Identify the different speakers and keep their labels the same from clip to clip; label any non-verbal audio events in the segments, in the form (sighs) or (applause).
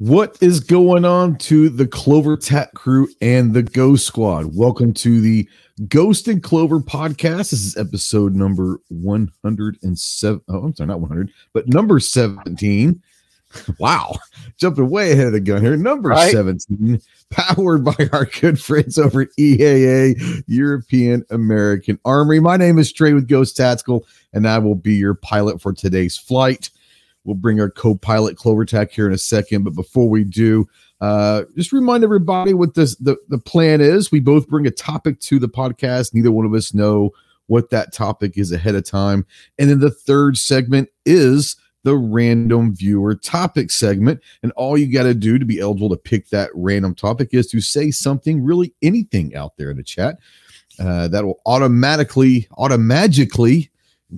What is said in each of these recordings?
Speaker 1: What is going on to the CloverTac crew and the Ghost Squad? Welcome to the Ghost and Clover podcast. This is episode number 107. Oh, I'm sorry, not 100, but number 17. (laughs) Wow, jumping way ahead of the gun here. Number right. 17, powered by our good friends over at EAA, European American Armory. My name is Trey with Ghost Tactical, and I will be your pilot for today's flight. We'll bring our co-pilot CloverTac here in a second, but before we do, uh, just remind everybody what this the, the plan is. We both bring a topic to the podcast. Neither one of us know what that topic is ahead of time. And then the third segment is the random viewer topic segment. And all you got to do to be eligible to pick that random topic is to say something, really anything out there in the chat. Uh, that will automatically, automatically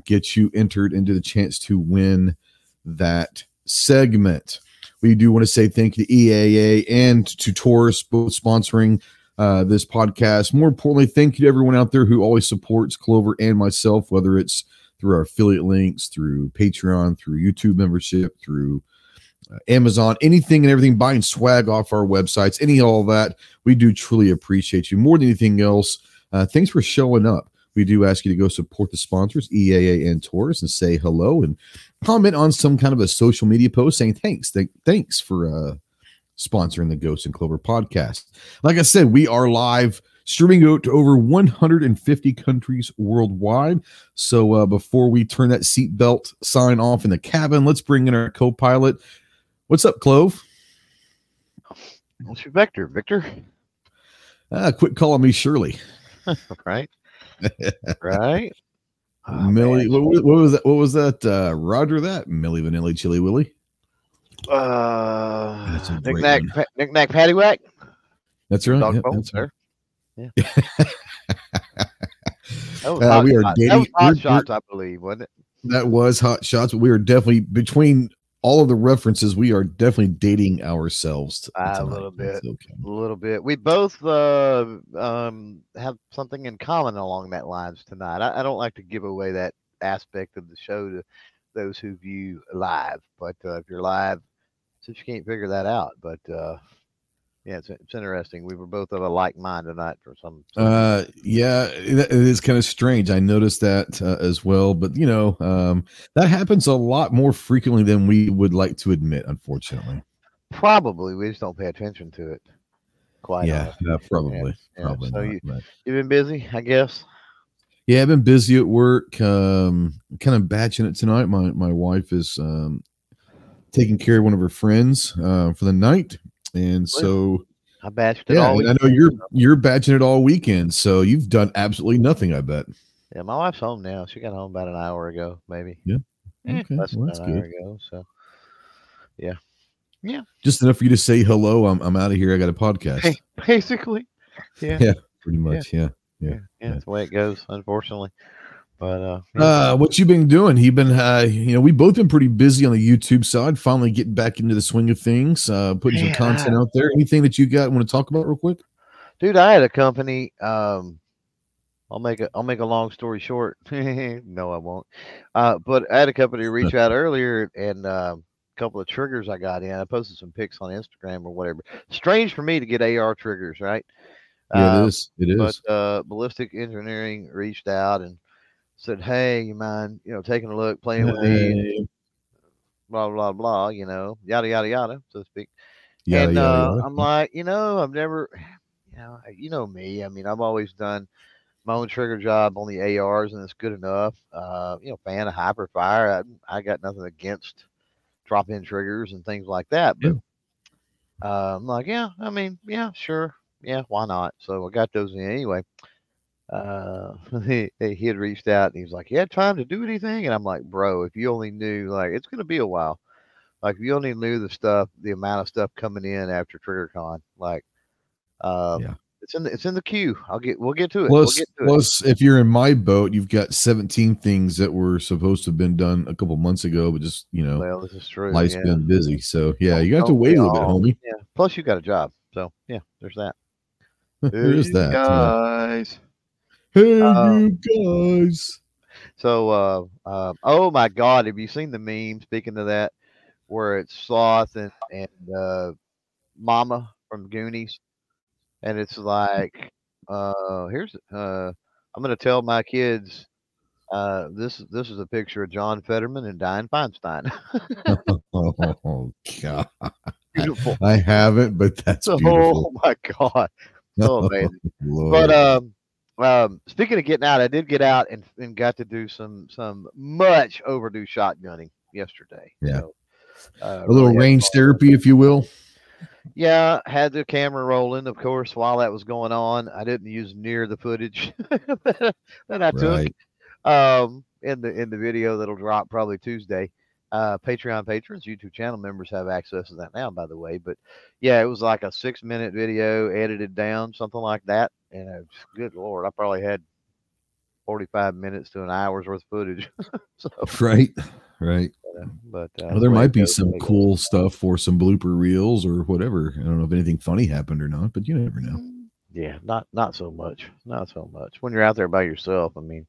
Speaker 1: get you entered into the chance to win that segment. We do want to say thank you to EAA and to Taurus both sponsoring uh, this podcast. More importantly, thank you to everyone out there who always supports Clover and myself, whether it's through our affiliate links, through Patreon, through YouTube membership, through uh, Amazon, anything and everything, buying swag off our websites, any all that. We do truly appreciate you more than anything else. Uh, thanks for showing up. We do ask you to go support the sponsors, EAA and Taurus, and say hello and comment on some kind of a social media post saying thanks, th- thanks for uh, sponsoring the Ghost and Clover podcast. Like I said, we are live streaming out to over 150 countries worldwide. So uh, before we turn that seatbelt sign off in the cabin, let's bring in our co-pilot. What's up, Clove?
Speaker 2: What's your vector, Victor?
Speaker 1: Ah, quit calling me Shirley. (laughs)
Speaker 2: right, right.
Speaker 1: Oh, (laughs) Millie, what, what, was that? What was that? Uh, Roger, that Milli Vanilli Chili Willy.
Speaker 2: Uh, Knick Knack, Knick Knack, Paddywhack.
Speaker 1: That's right. Dog yeah, that's right.
Speaker 2: Yeah. (laughs) uh, we are dating. That was hot shots, I believe, wasn't it?
Speaker 1: That was hot shots, but we are definitely between all of the references. We are definitely dating ourselves
Speaker 2: uh, a little bit, okay. a little bit. We both uh, um, have something in common along that lines tonight. I, I, don't like to give away that aspect of the show to those who view live, but uh, if you're live, since you can't figure that out, but uh, yeah, it's, it's interesting. We were both of a like mind tonight for some.
Speaker 1: some uh, yeah, it is kind of strange. I noticed that uh, as well, but you know, um, that happens a lot more frequently than we would like to admit. Unfortunately,
Speaker 2: probably we just don't pay attention to it.
Speaker 1: Quite. Yeah, yeah probably. Yeah, probably.
Speaker 2: So not, you but... you've been busy, I guess.
Speaker 1: Yeah, I've been busy at work. Um, kind of batching it tonight. My my wife is um taking care of one of her friends uh, for the night and so
Speaker 2: I batched it yeah, all.
Speaker 1: I know you're you're batching it all weekend, so you've done absolutely nothing. I bet.
Speaker 2: Yeah, my wife's home now. She got home about an hour ago, maybe.
Speaker 1: Yeah.
Speaker 2: Eh, okay. Less well, that's an good. hour ago. So, yeah, yeah.
Speaker 1: Just enough for you to say hello. I'm I'm out of here. I got a podcast. Hey,
Speaker 2: basically. (laughs)
Speaker 1: Yeah. Yeah. Pretty much. Yeah.
Speaker 2: Yeah. Yeah. yeah. That's the way it goes. Unfortunately. But uh,
Speaker 1: uh, what you been doing? He been, uh, you know, we both been pretty busy on the YouTube side. Finally getting back into the swing of things, uh, putting some content out there. Anything that you got want to talk about real quick?
Speaker 2: Dude, I had a company. Um, I'll make a I'll make a long story short. (laughs) no, I won't. Uh, but I had a company reach out earlier and uh, a couple of triggers I got in. I posted some pics on Instagram or whatever. Strange for me to get AR triggers, right?
Speaker 1: Yeah, it is. It is.
Speaker 2: But uh, ballistic engineering reached out and said, "Hey, you mind, you know, taking a look, playing with me?" Blah blah blah. You know, yada yada yada, so to speak. And yada, uh, yada. I'm like, you know, I've never, you know, you know me. I mean, I've always done my own trigger job on the ARs, and it's good enough. Uh, you know, fan of Hiperfire. I, I got nothing against drop-in triggers and things like that, but. Yeah. Uh, I'm like, yeah, I mean, yeah, sure, yeah, why not? So I got those in anyway uh (laughs) he, he had reached out and he was like, You had time to do anything? And I'm like, Bro, if you only knew, like, it's gonna be a while. Like, if you only knew the stuff, the amount of stuff coming in after TriggerCon, like, um, yeah. It's in the it's in the queue. I'll get we'll get to it.
Speaker 1: Plus,
Speaker 2: we'll
Speaker 1: to plus, it. if you're in my boat, you've got 17 things that were supposed to have been done a couple months ago, but just you know,
Speaker 2: well, this is true.
Speaker 1: Life's yeah. been busy, so yeah, you got to wait a little bit, homie.
Speaker 2: Yeah. Plus, you got a job, so yeah, there's that. (laughs)
Speaker 1: there's that,
Speaker 2: guys.
Speaker 1: Hey, um, you guys.
Speaker 2: So, uh, uh, oh my God, have you seen the meme? Speaking of that, where it's Sloth and and uh, Mama from Goonies, and it's like, uh, here's uh, I'm gonna tell my kids. Uh, this this is a picture of John Fetterman and Diane Feinstein. (laughs)
Speaker 1: oh God! Beautiful. I haven't, but that's (laughs) oh
Speaker 2: beautiful. my God, (laughs) so amazing. but um, um, speaking of getting out, I did get out and, and got to do some some much overdue shotgunning yesterday.
Speaker 1: Yeah, so, uh, a little range therapy, if you will.
Speaker 2: Yeah, had the camera rolling, of course, while that was going on. I didn't use near the footage (laughs) that I right. took um, in the in the video that'll drop probably Tuesday. Uh, Patreon patrons, YouTube channel members have access to that now, by the way. But yeah, it was like a six minute video edited down, something like that. And uh, good lord, I probably had 45 minutes to an hour's worth of footage. (laughs)
Speaker 1: so, right, right. But uh, well, there might be some cool stuff for some blooper reels or whatever. I don't know if anything funny happened or not, but you never know. Mm,
Speaker 2: yeah, not not so much, not so much. When you're out there by yourself, I mean,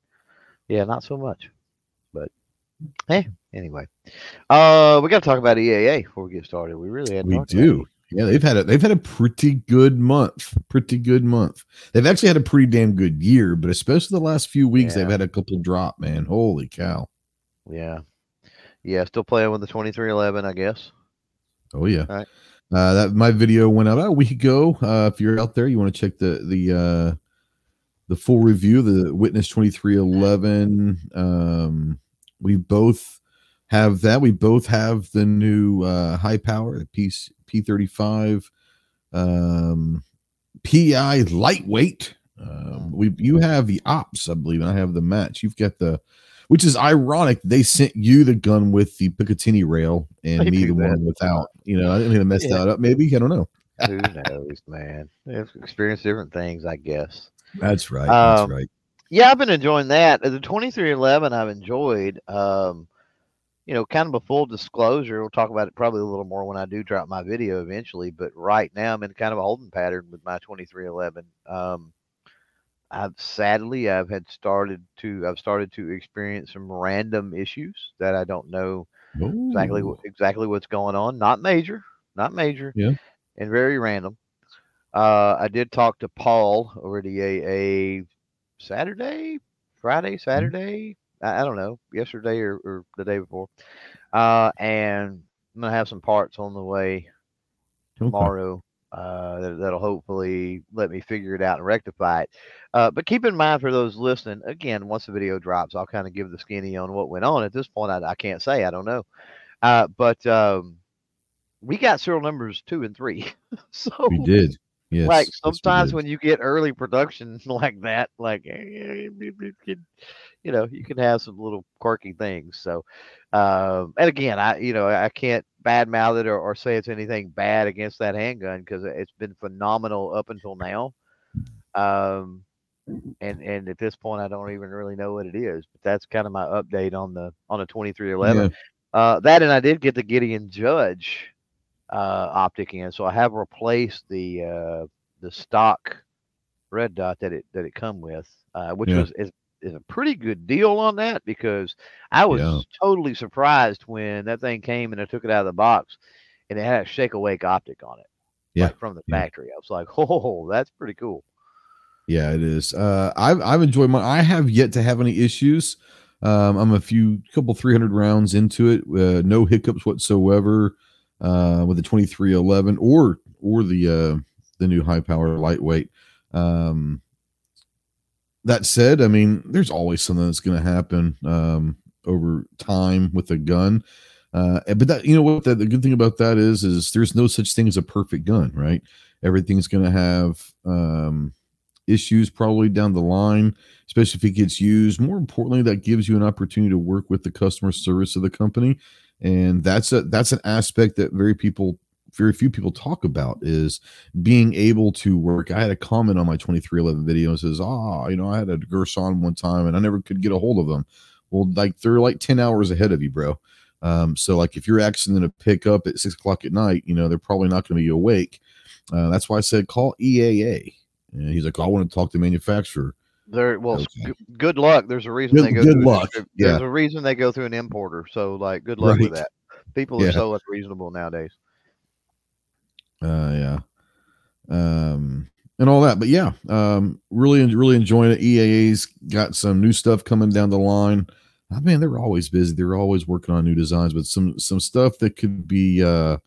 Speaker 2: yeah, not so much. But hey, anyway, uh, we got to talk about EAA before we get started. We really had.
Speaker 1: We do. Yeah, they've had a they've had a pretty good month. Pretty good month. They've actually had a pretty damn good year, but especially the last few weeks, yeah. they've had a couple drop. Man, holy cow!
Speaker 2: Yeah, yeah. Still playing with the twenty three eleven, I guess.
Speaker 1: Oh yeah. All right. Uh, that my video went out a week ago. Uh, if you're out there, you want to check the the uh, the full review, the Witness twenty three eleven. Um, we both have that. We both have the new uh, high power, the piece P35 um, PI lightweight. Um, we you have the ops, I believe, and I have the match. You've got the, which is ironic. They sent you the gun with the Picatinny rail and me the one without. You know, I didn't even mess yeah. that up. Maybe I don't know.
Speaker 2: Who knows, man? They've experienced different things, I guess.
Speaker 1: That's right. That's um, right.
Speaker 2: Yeah, I've been enjoying that. The 2311 I've enjoyed. Um, you know, kind of a full disclosure. We'll talk about it probably a little more when I do drop my video eventually. But right now, I'm in kind of a holding pattern with my 2311. Um, I've sadly, I've had started to, I've started to experience some random issues that I don't know Ooh. exactly exactly what's going on. Not major, not major,
Speaker 1: yeah,
Speaker 2: and very random. Uh, I did talk to Paul already a, a Saturday, Friday, mm-hmm. Saturday, I, I don't know, yesterday or, or the day before. Uh, and I'm gonna have some parts on the way tomorrow. Okay. Uh, that, will hopefully let me figure it out and rectify it. Uh, but keep in mind for those listening, again, once the video drops, I'll kind of give the skinny on what went on. At this point, I, I can't say, I don't know. Uh, but um, we got serial numbers two and three. (laughs) so
Speaker 1: we did. Yes,
Speaker 2: like sometimes when you get early production (laughs) like that, like eh, you know, you can have some little quirky things. So, um, and again, I, you know, I can't badmouth it or, or say it's anything bad against that handgun because it's been phenomenal up until now. Um, and and at this point, I don't even really know what it is. But that's kind of my update on the on a twenty three eleven. Uh, that and I did get the Gideon Judge optic in, so I have replaced the uh, the stock red dot that it that it come with, uh, which yeah. was is is a pretty good deal on that because I was yeah. totally surprised when that thing came and I took it out of the box and it had a shake awake optic on it.
Speaker 1: Yeah.
Speaker 2: Like from the factory. Yeah. I was like, (laughs) oh, that's pretty cool.
Speaker 1: Yeah, it is. Uh, I've I've enjoyed my. I have yet to have any issues. Um, I'm a few couple 300 rounds into it, uh, no hiccups whatsoever uh, with the 2311 or or the uh, the new high power lightweight. Um, that said, I mean, there's always something that's going to happen um, over time with a gun. Uh, but that you know what the, the good thing about that is is there's no such thing as a perfect gun, right? Everything's going to have um, issues probably down the line, especially if it gets used. More importantly, that gives you an opportunity to work with the customer service of the company, and that's a that's an aspect that very people very few people talk about is being able to work. I had a comment on my 2311 video and says, ah, you know, I had a Girsan one time and I never could get a hold of them. Well, like they're like 10 hours ahead of you, bro. Um, so like if you're accident to pick up at six o'clock at night, you know, they're probably not going to be awake. Uh, that's why I said call EAA. And he's like, I want to talk to the manufacturer.
Speaker 2: There, well, okay. g- good luck. There's a reason
Speaker 1: good,
Speaker 2: they go.
Speaker 1: Good
Speaker 2: through,
Speaker 1: luck.
Speaker 2: There's yeah. a reason they go through an importer. So, like, good luck right. with that. People are so unreasonable nowadays.
Speaker 1: Uh, yeah. Um, and all that. But yeah, um, really, really enjoying it. EAA's got some new stuff coming down the line. Oh, man, they're always busy. They're always working on new designs, but some some stuff that could be uh,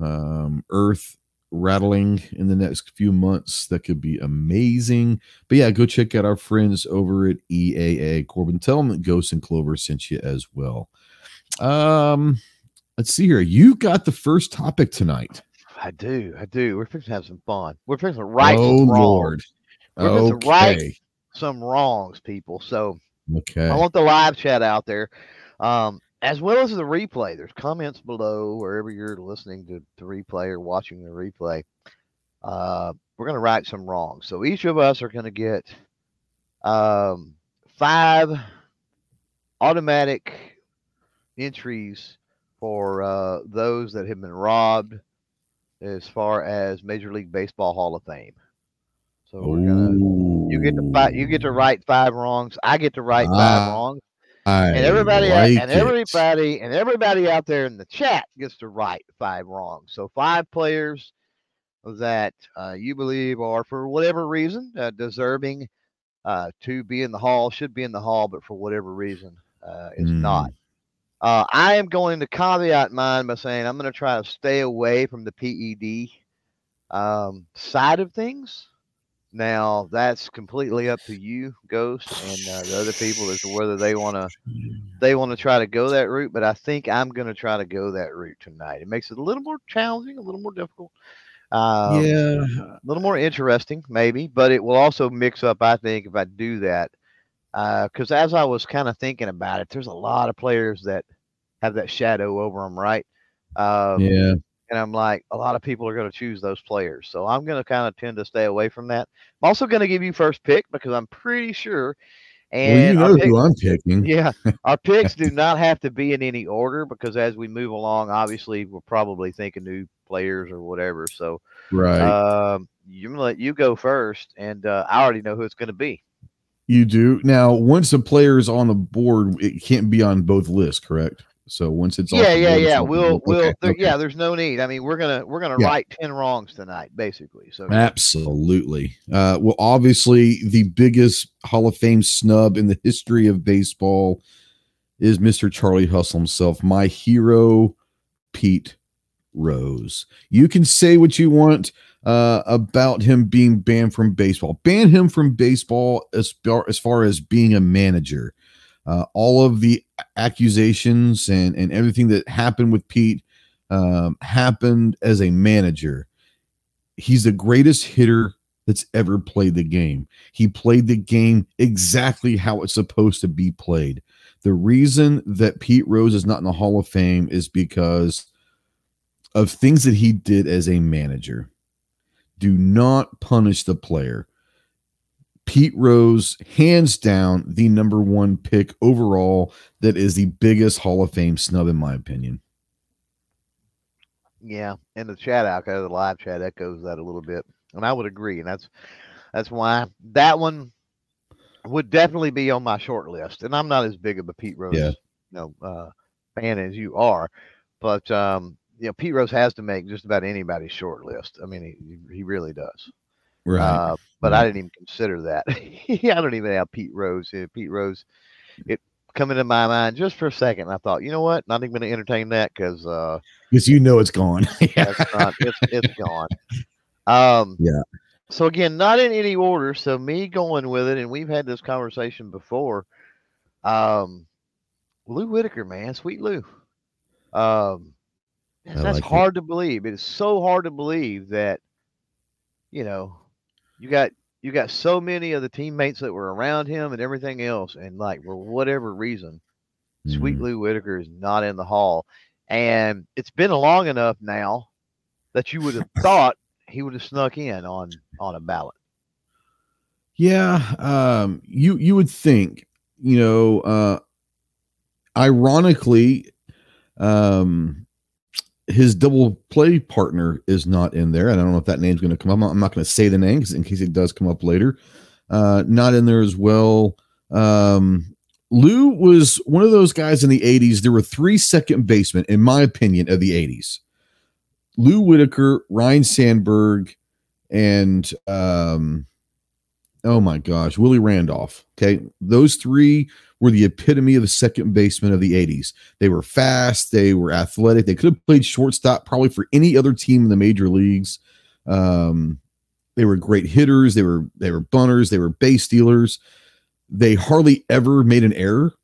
Speaker 1: um, earth rattling in the next few months that could be amazing. But yeah, go check out our friends over at EAA. Corbin, tell them that Ghost and Clover sent you as well. Um, let's see here. You got the first topic tonight.
Speaker 2: I do. I do. We're fixing to have some fun. We're fixing to right
Speaker 1: oh,
Speaker 2: some
Speaker 1: wrongs. Lord.
Speaker 2: We're okay. to right some wrongs, people. So
Speaker 1: okay.
Speaker 2: I want the live chat out there. Um, as well as the replay. There's comments below wherever you're listening to the replay or watching the replay. Uh, we're going to right some wrongs. So each of us are going to get um, five automatic entries for uh, those that have been robbed as far as Major League Baseball Hall of Fame. So we're gonna you get to fight you get to right five wrongs. I get to right five uh, wrongs. And everybody
Speaker 1: like
Speaker 2: and everybody and everybody out there in the chat gets to write five wrong. So five players that uh, you believe are for whatever reason uh, deserving uh, to be in the hall, should be in the hall, but for whatever reason uh, is mm. not. Uh, I am going to caveat mine by saying I'm going to try to stay away from the PED um, side of things. Now that's completely up to you, Ghost, and uh, the other people as to whether they want to they want to try to go that route. But I think I'm going to try to go that route tonight. It makes it a little more challenging, a little more difficult.
Speaker 1: Um, yeah,
Speaker 2: a little more interesting, maybe, but it will also mix up. I think if I do that, because uh, as I was kind of thinking about it, there's a lot of players that have that shadow over them, right?
Speaker 1: Um, yeah.
Speaker 2: And I'm like, a lot of people are going to choose those players. So I'm going to kind of tend to stay away from that. I'm also going to give you first pick because I'm pretty sure. And
Speaker 1: well, you know who I'm picking.
Speaker 2: Yeah. Our picks do (laughs) not have to be in any order because as we move along, obviously, we're probably thinking new players or whatever. So,
Speaker 1: right.
Speaker 2: Um, to let you go first. And uh, I already know who it's going to be.
Speaker 1: You do. Now, once a player is on the board, it can't be on both lists, correct? So once it's
Speaker 2: yeah, yeah, yeah, we'll we'll okay, there, okay. yeah. There's no need. I mean, we're gonna we're gonna yeah. right ten wrongs tonight, basically. So
Speaker 1: absolutely. Uh, well, obviously, the biggest Hall of Fame snub in the history of baseball is Mr. Charlie Hustle himself, my hero, Pete Rose. You can say what you want uh, about him being banned from baseball. Ban him from baseball as far as, far as being a manager. Uh, all of the accusations and, and everything that happened with Pete um, happened as a manager. He's the greatest hitter that's ever played the game. He played the game exactly how it's supposed to be played. The reason that Pete Rose is not in the Hall of Fame is because of things that he did as a manager. Do not punish the player. Pete Rose, hands down, the number one pick overall. That is the biggest Hall of Fame snub, in my opinion.
Speaker 2: Yeah, and the chat out there, the live chat echoes that a little bit, and I would agree, and that's that's why that one would definitely be on my short list. And I'm not as big of a Pete Rose, yeah. you know, uh, fan as you are, but um, you know, Pete Rose has to make just about anybody's short list. I mean, he he really does.
Speaker 1: Right. Uh,
Speaker 2: but I didn't even consider that. (laughs) I don't even have Pete Rose. here. Pete Rose, it come into my mind just for a second. I thought, you know what? Not even going to entertain that because uh,
Speaker 1: because you know it's gone. (laughs)
Speaker 2: not. It's it's gone. Um,
Speaker 1: yeah.
Speaker 2: So again, not in any order. So me going with it, and we've had this conversation before. Um, Lou Whitaker, man, sweet Lou. Um, that's like hard it. to believe. It is so hard to believe that, you know, you got you got so many of the teammates that were around him and everything else, and like for whatever reason, mm-hmm. Sweet Lou Whitaker is not in the hall, and it's been long enough now that you would have (laughs) thought he would have snuck in on on a ballot.
Speaker 1: Yeah, um, you you would think, you know, uh, ironically, um, his double play partner is not in there. And I don't know if that name's going to come up. I'm not, going to say the name in case it does come up later. Uh, not in there as well. Um, Lou was one of those guys in the 80s. There were three second basemen, in my opinion, of the 80s Lou Whitaker, Ryne Sandberg, and um, oh my gosh, Willie Randolph. Okay. Those three were the epitome of the second baseman of the 80s. They were fast, they were athletic, they could have played shortstop probably for any other team in the major leagues. Um, they were great hitters, they were they were bunters, they were base stealers. They hardly ever made an error.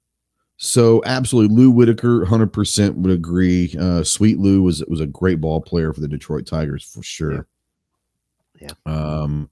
Speaker 1: So absolutely, Lou Whitaker, hundred percent would agree. Uh, Sweet Lou was was a great ball player for the Detroit Tigers for sure.
Speaker 2: Yeah.
Speaker 1: Um,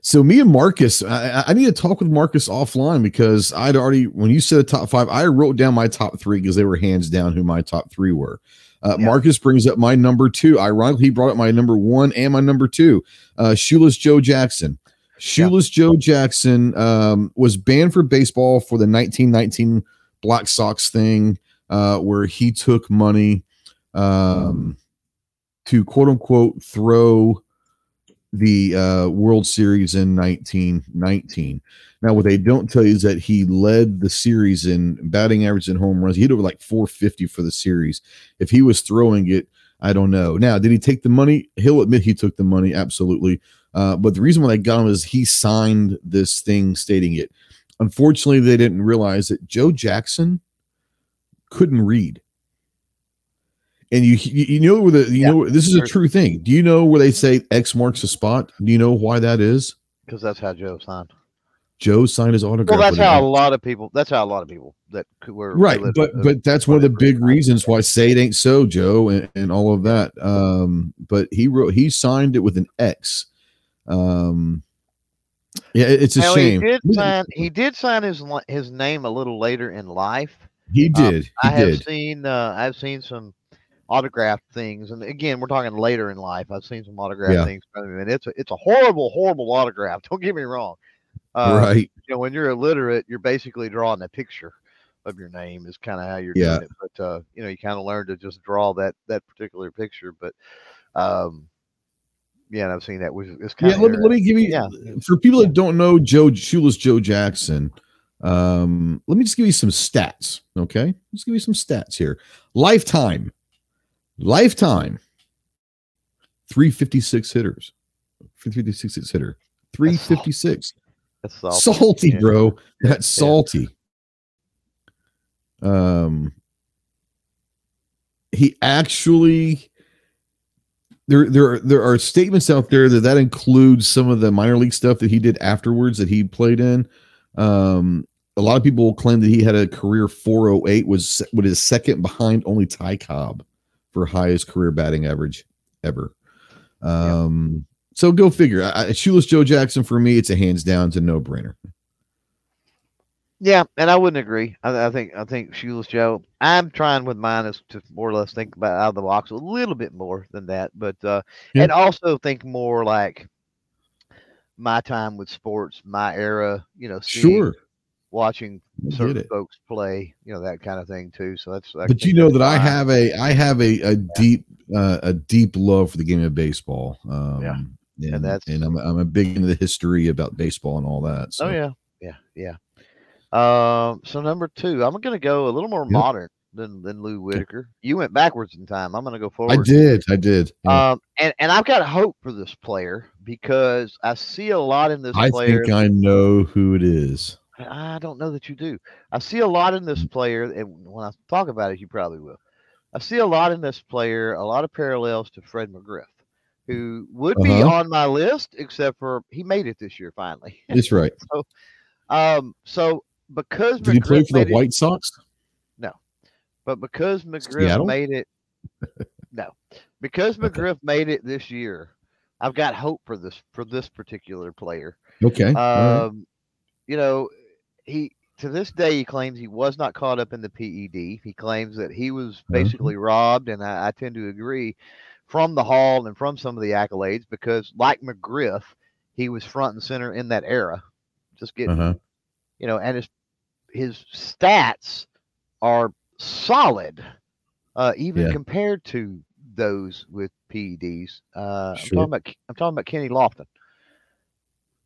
Speaker 1: so me and Marcus, I, I, need to talk with Marcus offline because I'd already when you said the top five, I wrote down my top three because they were hands down who my top three were. Uh, yeah. Marcus brings up my number two. Ironically, he brought up my number one and my number two. Uh, Shoeless Joe Jackson. Shoeless yeah. Joe Jackson um, was banned for baseball for the 1919 Black Sox thing, uh, where he took money um, to quote unquote throw the uh, World Series in 1919. Now, what they don't tell you is that he led the series in batting average and home runs. He had over like 450 for the series. If he was throwing it, I don't know. Now, did he take the money? He'll admit he took the money, absolutely. Uh, but the reason why they got him is he signed this thing stating it. Unfortunately, they didn't realize that Joe Jackson couldn't read and you you know where the you yeah, know this is a true thing. Do you know where they say X marks the spot? Do you know why that is?
Speaker 2: Because that's how Joe signed.
Speaker 1: Joe signed his autograph.
Speaker 2: Well, that's how a lot of people. That's how a lot of people that were
Speaker 1: right. But but that's one of the big reasons why say it ain't so, Joe, and, and all of that. Um, but he wrote he signed it with an X. Um, yeah, it's a now, shame.
Speaker 2: He did sign. He did sign his his name a little later in life.
Speaker 1: He did. Um, he
Speaker 2: I
Speaker 1: did.
Speaker 2: have seen. Uh, I've seen some autographed things. And again, we're talking later in life. I've seen some autographed yeah. things and it's a, it's a horrible, horrible autograph. (laughs) Don't get me wrong.
Speaker 1: Uh, right.
Speaker 2: You know, when you're illiterate, you're basically drawing a picture of your name is kind of how you're yeah. doing it. But uh, you know, you kind of learn to just draw that that particular picture. But um, yeah, and I've seen that. Which is kind
Speaker 1: yeah. Let me, let me give you yeah. for people that don't know Joe Shoeless Joe Jackson. Um, let me just give you some stats. Okay, let's give you some stats here. Lifetime Lifetime, 356 hitters. 356 hitter. 356. That's salty, salty bro. That's salty. Um he actually there there there are statements out there that that includes some of the minor league stuff that he did afterwards that he played in. Um a lot of people claim that he had a career 408 was what is second behind only Ty Cobb for highest career batting average ever. Um, yeah. So go figure. I, Shoeless Joe Jackson for me, it's a hands down, to no brainer.
Speaker 2: Yeah, and I wouldn't agree. I, I, think I think Shoeless Joe. I'm trying with mine is to more or less think about out of the box a little bit more than that, but uh, yeah. and also think more like my time with sports, my era. You know,
Speaker 1: sure
Speaker 2: watching certain folks play, you know, that kind of thing too. So that's.
Speaker 1: But you know that I have a I have a a yeah. deep uh, a deep love for the game of baseball. Um, yeah. And, and that's and I'm I'm a big into the history about baseball and all that. So.
Speaker 2: Oh yeah, yeah, yeah. Um, so number two, I'm going to go a little more yep. modern than than Lou Whitaker. You went backwards in time. I'm going to go forward.
Speaker 1: I did. I did.
Speaker 2: Yeah. Um, and and I've got hope for this player because I see a lot in this.
Speaker 1: Player I
Speaker 2: player.
Speaker 1: think I know who it is.
Speaker 2: I don't know that you do. I see a lot in this player, and when I talk about it, you probably will. I see a lot in this player, a lot of parallels to Fred McGriff, who would uh-huh. be on my list, except for he made it this year finally. (laughs)
Speaker 1: That's right.
Speaker 2: so, um, so because
Speaker 1: did McGriff he play for the White Sox?
Speaker 2: No, but because McGriff Seattle? made it, (laughs) no, because McGriff okay. made it this year, I've got hope for this for this particular player.
Speaker 1: Okay. Um, right.
Speaker 2: you know, he to this day he claims he was not caught up in the PED. He claims that he was mm-hmm. basically mm-hmm. robbed, and I, I, tend to agree from the Hall and from some of the accolades because, like McGriff, he was front and center in that era. Just getting, uh-huh. you know, and his his stats are solid, uh, even yeah. compared to those with PEDs. Uh, sure. I'm talking about I'm talking about Kenny Lofton.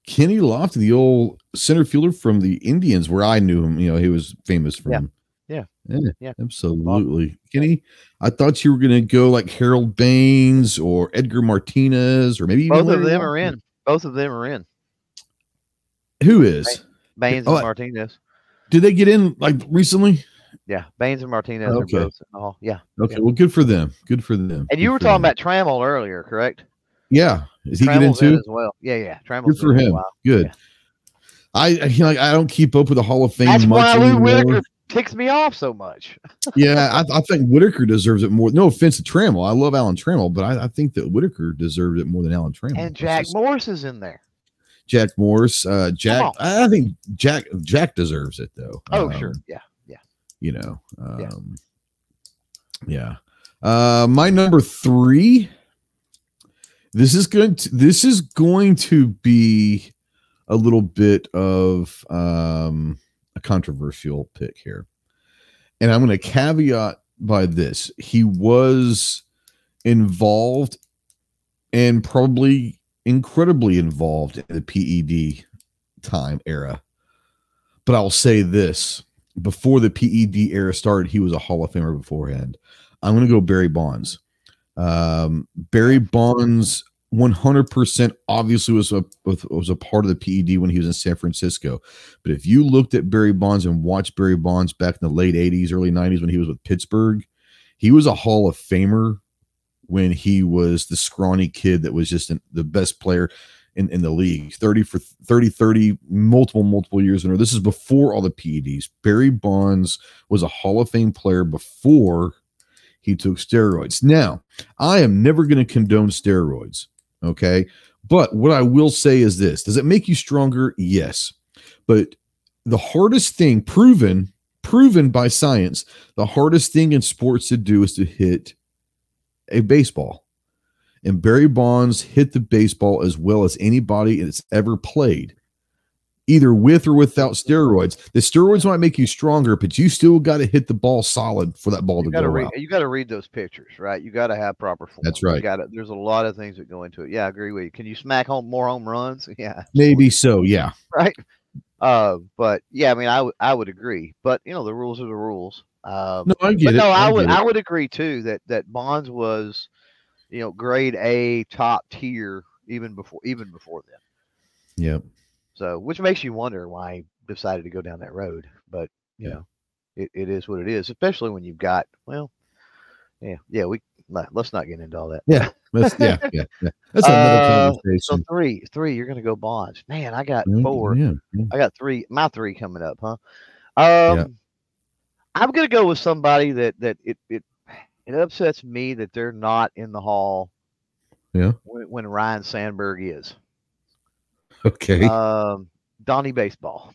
Speaker 1: Kenny Lofton, the old center fielder from the Indians, where I knew him. You know, he was famous from.
Speaker 2: Yeah. Yeah.
Speaker 1: Yeah, yeah. absolutely. Kenny, I thought you were going to go like Harold Baines or Edgar Martinez or maybe
Speaker 2: both of them are in. Both of them are in.
Speaker 1: Who is
Speaker 2: Baines oh, and Martinez?
Speaker 1: Did they get in like recently?
Speaker 2: Yeah, Baines and Martinez okay. are both in the hall. Yeah.
Speaker 1: Okay.
Speaker 2: Yeah.
Speaker 1: Well, good for them. Good for them.
Speaker 2: And you
Speaker 1: good
Speaker 2: were talking them. about Trammell earlier, correct?
Speaker 1: Yeah. Is he getting into
Speaker 2: as well? Yeah, yeah.
Speaker 1: Trammell. Good for him. Good. Yeah. I, I like I don't keep up with the Hall of Fame.
Speaker 2: That's much why Lou Whitaker ticks me off so much. (laughs)
Speaker 1: yeah, I, I, think Whitaker deserves it more. No offense to Trammell, I love Alan Trammell, but I, I think that Whitaker deserves it more than Alan Trammell.
Speaker 2: And Jack just, Morris is in there.
Speaker 1: Jack Morris, uh, Jack. I think Jack Jack deserves it though.
Speaker 2: Oh um, sure, yeah, yeah.
Speaker 1: You know, um, yeah. yeah. Uh, my number three. This is going to this is going to be a little bit of um a controversial pick here. And I'm going to caveat by this. He was involved and probably incredibly involved in the PED time era. But I'll say this before the PED era started, he was a Hall of Famer beforehand. I'm going to go Barry Bonds. Um, Barry Bonds 100% obviously was a was a part of the PED when he was in San Francisco. But if you looked at Barry Bonds and watched Barry Bonds back in the late 80s, early 90s when he was with Pittsburgh, he was a Hall of Famer when he was the scrawny kid that was just an, the best player in, in the league 30 for 30 30 multiple multiple years in a row. This is before all the PEDs. Barry Bonds was a Hall of Fame player before he took steroids. Now, I am never going to condone steroids Okay. But what I will say is this Does it make you stronger? Yes. But the hardest thing, proven, proven by science, the hardest thing in sports to do is to hit a baseball. And Barry Bonds hit the baseball as well as anybody that's ever played either with or without steroids. The steroids might make you stronger, but you still got to hit the ball solid for that ball
Speaker 2: you
Speaker 1: to go
Speaker 2: read,
Speaker 1: out.
Speaker 2: You got to read those pictures, right? You got to have proper form.
Speaker 1: That's right.
Speaker 2: got There's a lot of things that go into it. Yeah, I agree with you. Can you smack home more home runs? (laughs) Yeah,
Speaker 1: maybe so. Yeah,
Speaker 2: right. Uh, but yeah, I mean, I would I would agree. But you know, the rules are the rules. Um,
Speaker 1: no, I get it.
Speaker 2: No, I,
Speaker 1: I
Speaker 2: would. I would agree too that that Bonds was, you know, grade A, top tier even before even before then.
Speaker 1: Yep.
Speaker 2: So, which makes you wonder why he decided to go down that road. But you yeah. know, it, it is what it is, especially when you've got well, yeah, yeah. We let's not get into all that.
Speaker 1: Yeah, let's, yeah, yeah, yeah. That's another uh, conversation.
Speaker 2: So three, three. You're gonna go bonds, man. I got four. Yeah, yeah. I got three. My three coming up, huh? Um, yeah. I'm gonna go with somebody that that it it it upsets me that they're not in the hall.
Speaker 1: Yeah.
Speaker 2: When, when Ryne Sandberg is. (laughs)
Speaker 1: Okay.
Speaker 2: Um, Donnie Baseball,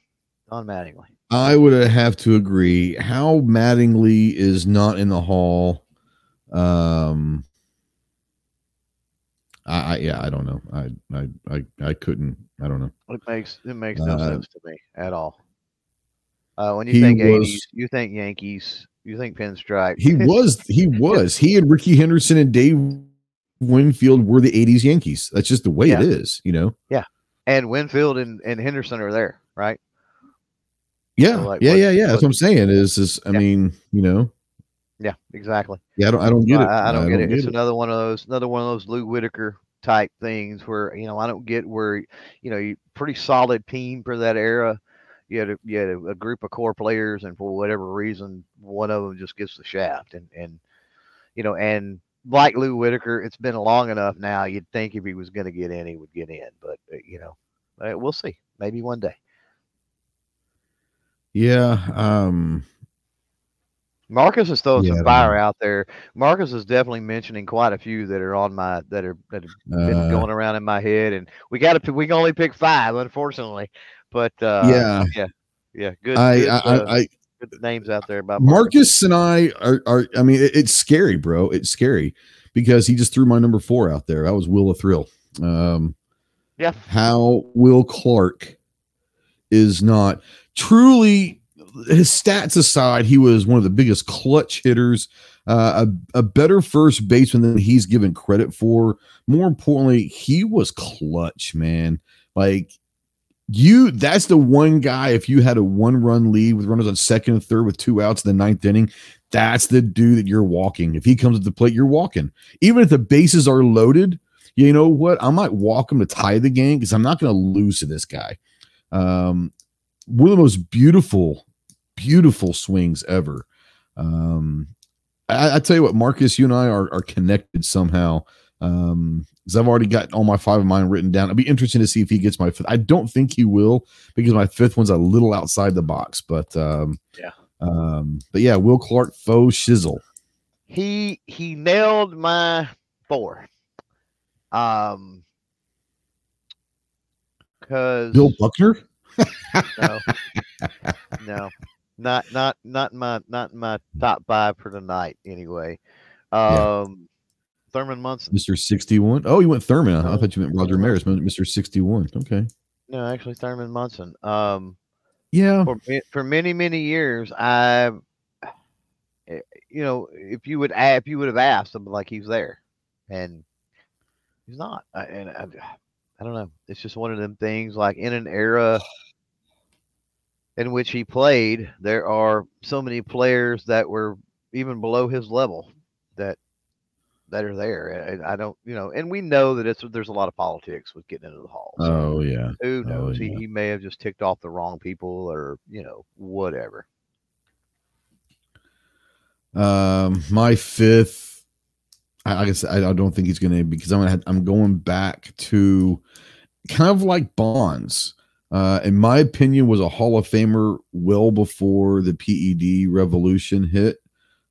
Speaker 2: Don Mattingly.
Speaker 1: I would have to agree. How Mattingly is not in the hall. Um, I, I yeah, I don't know. I, I I I couldn't. I don't know.
Speaker 2: It makes it makes no uh, sense to me at all. Uh, when you think was, 80s, you think Yankees, you think pinstripe.
Speaker 1: He was he (laughs) was he and Rickey Henderson and Dave Winfield were the 80s Yankees. That's just the way yeah. it is, you know.
Speaker 2: Yeah and Winfield and, and Henderson are there, right?
Speaker 1: Yeah, so like, yeah, what, yeah, yeah. That's what I'm saying. Is is I yeah. mean, you know.
Speaker 2: Yeah, exactly.
Speaker 1: Yeah, I don't, I don't get it.
Speaker 2: I, I don't, I get don't it. Get it's it. another one of those, another one of those Lou Whitaker type things where you know I don't get where you know you pretty solid team for that era. You had a, you had a, a group of core players, and for whatever reason, one of them just gets the shaft, and and you know, and like Lou Whitaker, it's been long enough now. You'd think if he was going to get in, he would get in, but uh, you know, we'll see. Maybe one day.
Speaker 1: Yeah. Um,
Speaker 2: Marcus is throwing yeah, some fire out there. Marcus is definitely mentioning quite a few that are on my that are that have been uh, going around in my head, and we got to we can only pick five, unfortunately. But uh,
Speaker 1: yeah,
Speaker 2: yeah, yeah, good.
Speaker 1: I
Speaker 2: good,
Speaker 1: I,
Speaker 2: uh,
Speaker 1: I,
Speaker 2: good names out there about
Speaker 1: Marcus, Marcus and I are, are I mean, it, it's scary, bro. It's scary because he just threw my number four out there. That was Will of Thrill. Um,
Speaker 2: yeah.
Speaker 1: How Will Clark is not truly his stats aside, he was one of the biggest clutch hitters, uh, a, a better first baseman than he's given credit for. More importantly, he was clutch, man. Like you that's the one guy if you had a one run lead with runners on second and third with two outs in the ninth inning that's the dude that you're walking. If he comes at the plate you're walking. Even if the bases are loaded you know what? I might walk him to tie the game because i'm not going to lose to this guy. Um one of the most beautiful beautiful swings ever. Um I, I tell you what marcus you and i are, are connected somehow. Um because I've already got all my five of mine written down. It'll be interesting to see if he gets my fifth. I don't think he will because my fifth one's a little outside the box. But um,
Speaker 2: yeah,
Speaker 1: um, but yeah, Will Clark faux shizzle.
Speaker 2: He he nailed my four. Um, because
Speaker 1: Bill Buckner.
Speaker 2: no, no, not not not my not my top five for tonight anyway. Um. Yeah Thurman Munson.
Speaker 1: Mr. 61. Oh, you went Thurman. I thought you meant Roger Maris, Mr. 61. Okay.
Speaker 2: No, actually Thurman Munson. Um
Speaker 1: yeah.
Speaker 2: For, for many, many years, I eh, you know, if you would if you would have asked him like he's there and he's not. I, and I, I don't know. It's just one of them things like in an era in which he played, there are so many players that were even below his level that that are there. And I don't, you know, and we know that it's there's a lot of politics with getting into the hall.
Speaker 1: So oh yeah.
Speaker 2: Who
Speaker 1: oh,
Speaker 2: knows? Oh, yeah. He, he may have just ticked off the wrong people or you know whatever.
Speaker 1: Um, my fifth. I, I guess I, I don't think he's going to because I'm gonna I'm going back to kind of like Bonds. Uh, in my opinion, was a Hall of Famer well before the PED revolution hit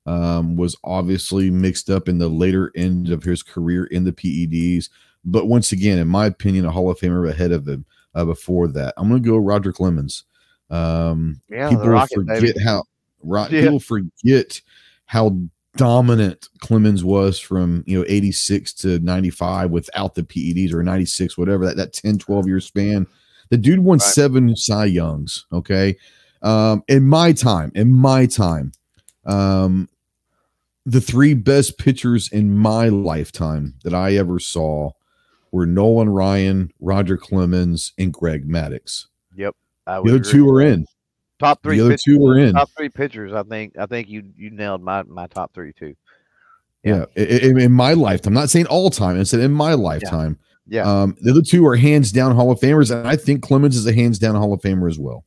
Speaker 1: um, was obviously mixed up in the later end of his career in the PEDs. But once again, in my opinion, a Hall of Famer ahead of him uh, before that. I'm going to go Roger Clemens. Um,
Speaker 2: yeah,
Speaker 1: people
Speaker 2: rocket,
Speaker 1: forget
Speaker 2: baby.
Speaker 1: how right, yeah. people forget how dominant Clemens was from you know 86 to 95 without the PEDs or 96 whatever that that 10 12 year span the dude won right. seven Cy Youngs okay um in my time in my time um the three best pitchers in my lifetime that I ever saw were Nolan Ryan, Roger Clemens, and Greg Maddux.
Speaker 2: Yep,
Speaker 1: the other two were in.
Speaker 2: Top three.
Speaker 1: The other two were in.
Speaker 2: Top three pitchers. I think. I think you you nailed my my top three too.
Speaker 1: Yeah, yeah in, in, my lifetime. I'm not saying all time. I said in my lifetime.
Speaker 2: Yeah.
Speaker 1: yeah. Um, the other two are hands down Hall of Famers, and I think Clemens is a hands down Hall of Famer as well.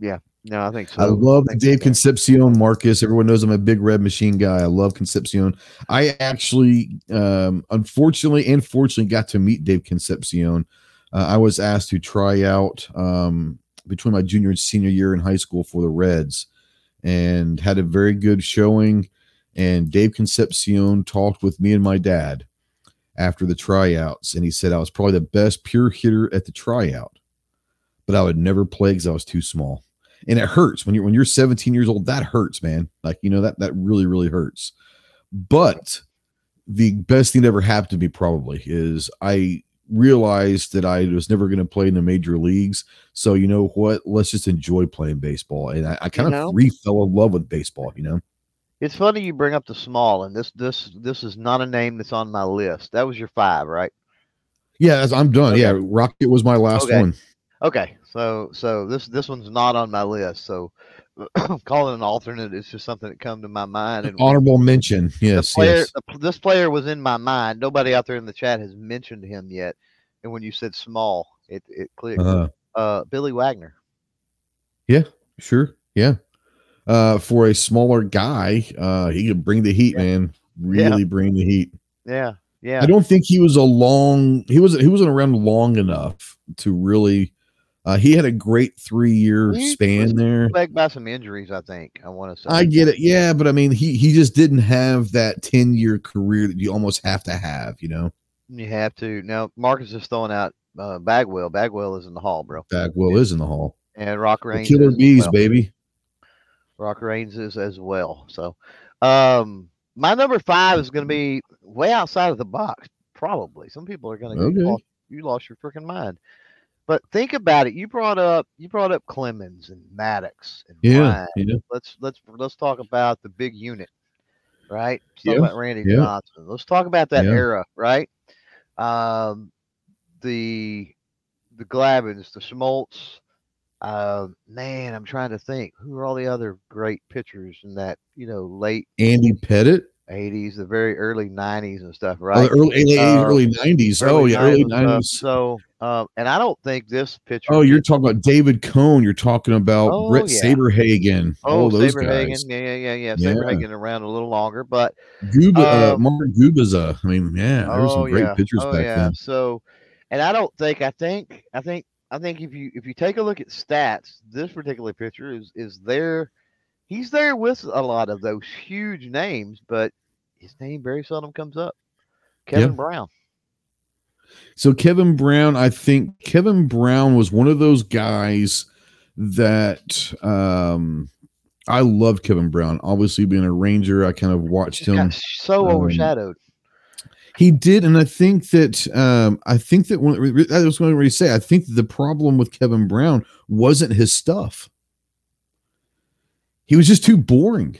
Speaker 2: Yeah, no, I think so.
Speaker 1: I love I Dave so. Concepcion, Marcus. Everyone knows I'm a big Red Machine guy. I love Concepcion. I actually, um, unfortunately and fortunately, got to meet Dave Concepcion. Uh, I was asked to try out um, between my junior and senior year in high school for the Reds, and had a very good showing. And Dave Concepcion talked with me and my dad after the tryouts, and he said I was probably the best pure hitter at the tryout, but I would never play because I was too small and it hurts. When you're when you're 17 years old that hurts man. Like you know that that really really hurts. But the best thing that ever happened to me probably is i realized that i was never going to play in the major leagues. So you know what? Let's just enjoy playing baseball. And i, I kind you of know, re fell in love with baseball you know?
Speaker 2: It's funny you bring up the small and this this this is not a name that's on my list. That was your five right?
Speaker 1: Yeah i'm done. Okay. yeah rocket was my last okay. one.
Speaker 2: Okay, so so this this one's not on my list. So (clears throat) calling an alternate is just something that come to my mind.
Speaker 1: And Honorable mention, yes.
Speaker 2: Player,
Speaker 1: yes.
Speaker 2: The, this player was in my mind. Nobody out there in the chat has mentioned him yet. And when you said small, it it clicked. Uh-huh. Uh, Billy Wagner.
Speaker 1: Yeah, sure. Yeah. Uh, for a smaller guy, uh, he could bring the heat, yeah. man. (laughs) Really yeah. bring the heat.
Speaker 2: Yeah, yeah.
Speaker 1: I don't think he was a long. He was he wasn't around long enough to really uh, he had a great three year span there.
Speaker 2: Back by some injuries, I think. I want to say.
Speaker 1: I get it, yeah, but I mean, he he just didn't have that ten year career that you almost have to have, you know.
Speaker 2: You have to now. Marcus is throwing out uh, Bagwell. Bagwell is in the hall, bro.
Speaker 1: Bagwell is in the hall.
Speaker 2: And Rock
Speaker 1: the killer bees, well. baby.
Speaker 2: Rock Raines is as well. So, um, my number five is going to be way outside of the box. Probably some people are going to
Speaker 1: okay.
Speaker 2: you lost your freaking mind. But think about it. You brought up you brought up Clemens and Maddux and
Speaker 1: yeah, yeah.
Speaker 2: Let's let's let's talk about the big unit, right? Let's
Speaker 1: talk
Speaker 2: yeah, about Randy
Speaker 1: yeah.
Speaker 2: Johnson. Let's talk about that era, right? Um, the the Glavines, the Smoltz. Uh, man, I'm trying to think who are all the other great pitchers in that you know late
Speaker 1: Andy Pettitte.
Speaker 2: 80s, the very early 90s and stuff,
Speaker 1: Oh,
Speaker 2: right?
Speaker 1: the early, early,
Speaker 2: Uh,
Speaker 1: early 90s.
Speaker 2: Early
Speaker 1: oh, yeah, early
Speaker 2: 90s and
Speaker 1: 90s.
Speaker 2: stuff. So, um, and I don't think this pitcher.
Speaker 1: Oh, you're talking about David Cone. You're talking about
Speaker 2: Oh,
Speaker 1: Bret
Speaker 2: yeah.
Speaker 1: Saberhagen.
Speaker 2: oh,
Speaker 1: those
Speaker 2: Saberhagen,
Speaker 1: guys.
Speaker 2: yeah, yeah, yeah, yeah. Saberhagen around a little longer, but
Speaker 1: Guba, uh,
Speaker 2: Um,
Speaker 1: Martin Gubaza. I mean, yeah, there were some
Speaker 2: oh
Speaker 1: great
Speaker 2: yeah,
Speaker 1: pitchers
Speaker 2: oh
Speaker 1: back
Speaker 2: yeah.
Speaker 1: then.
Speaker 2: So, and I don't think, I think, I think, I think if you if you take a look at stats, this particular pitcher is is there. He's there with a lot of those huge names, but his name very seldom comes up. Kevin
Speaker 1: Yeah.
Speaker 2: Brown.
Speaker 1: So Kevin Brown, I think Kevin Brown was one of those guys that um I love Kevin Brown. Obviously being a Ranger, I kind of watched him.
Speaker 2: so
Speaker 1: um,
Speaker 2: overshadowed.
Speaker 1: He did, and I think that um I think that when I was going to say, I think that the problem with Kevin Brown wasn't his stuff. He was just too boring.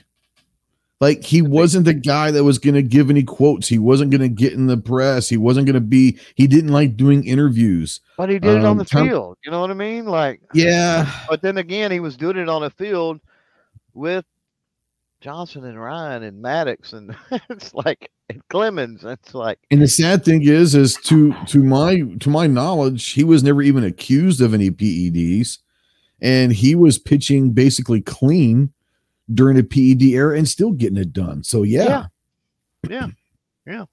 Speaker 1: Like he wasn't the guy that was going to give any quotes. He wasn't going to get in the press. He wasn't going to be. He didn't like doing interviews.
Speaker 2: But he did it on
Speaker 1: um,
Speaker 2: the
Speaker 1: Tom-
Speaker 2: field. You know what I mean? Like,
Speaker 1: Yeah,
Speaker 2: but then again, he was doing it on the field with Johnson and Ryan and Maddux, and (laughs) it's like and Clemens. It's like,
Speaker 1: And the sad thing is, is to to my to my knowledge, he was never even accused of any PEDs, and he was pitching basically clean during the PED era and still getting it done. So yeah,
Speaker 2: Yeah. Yeah.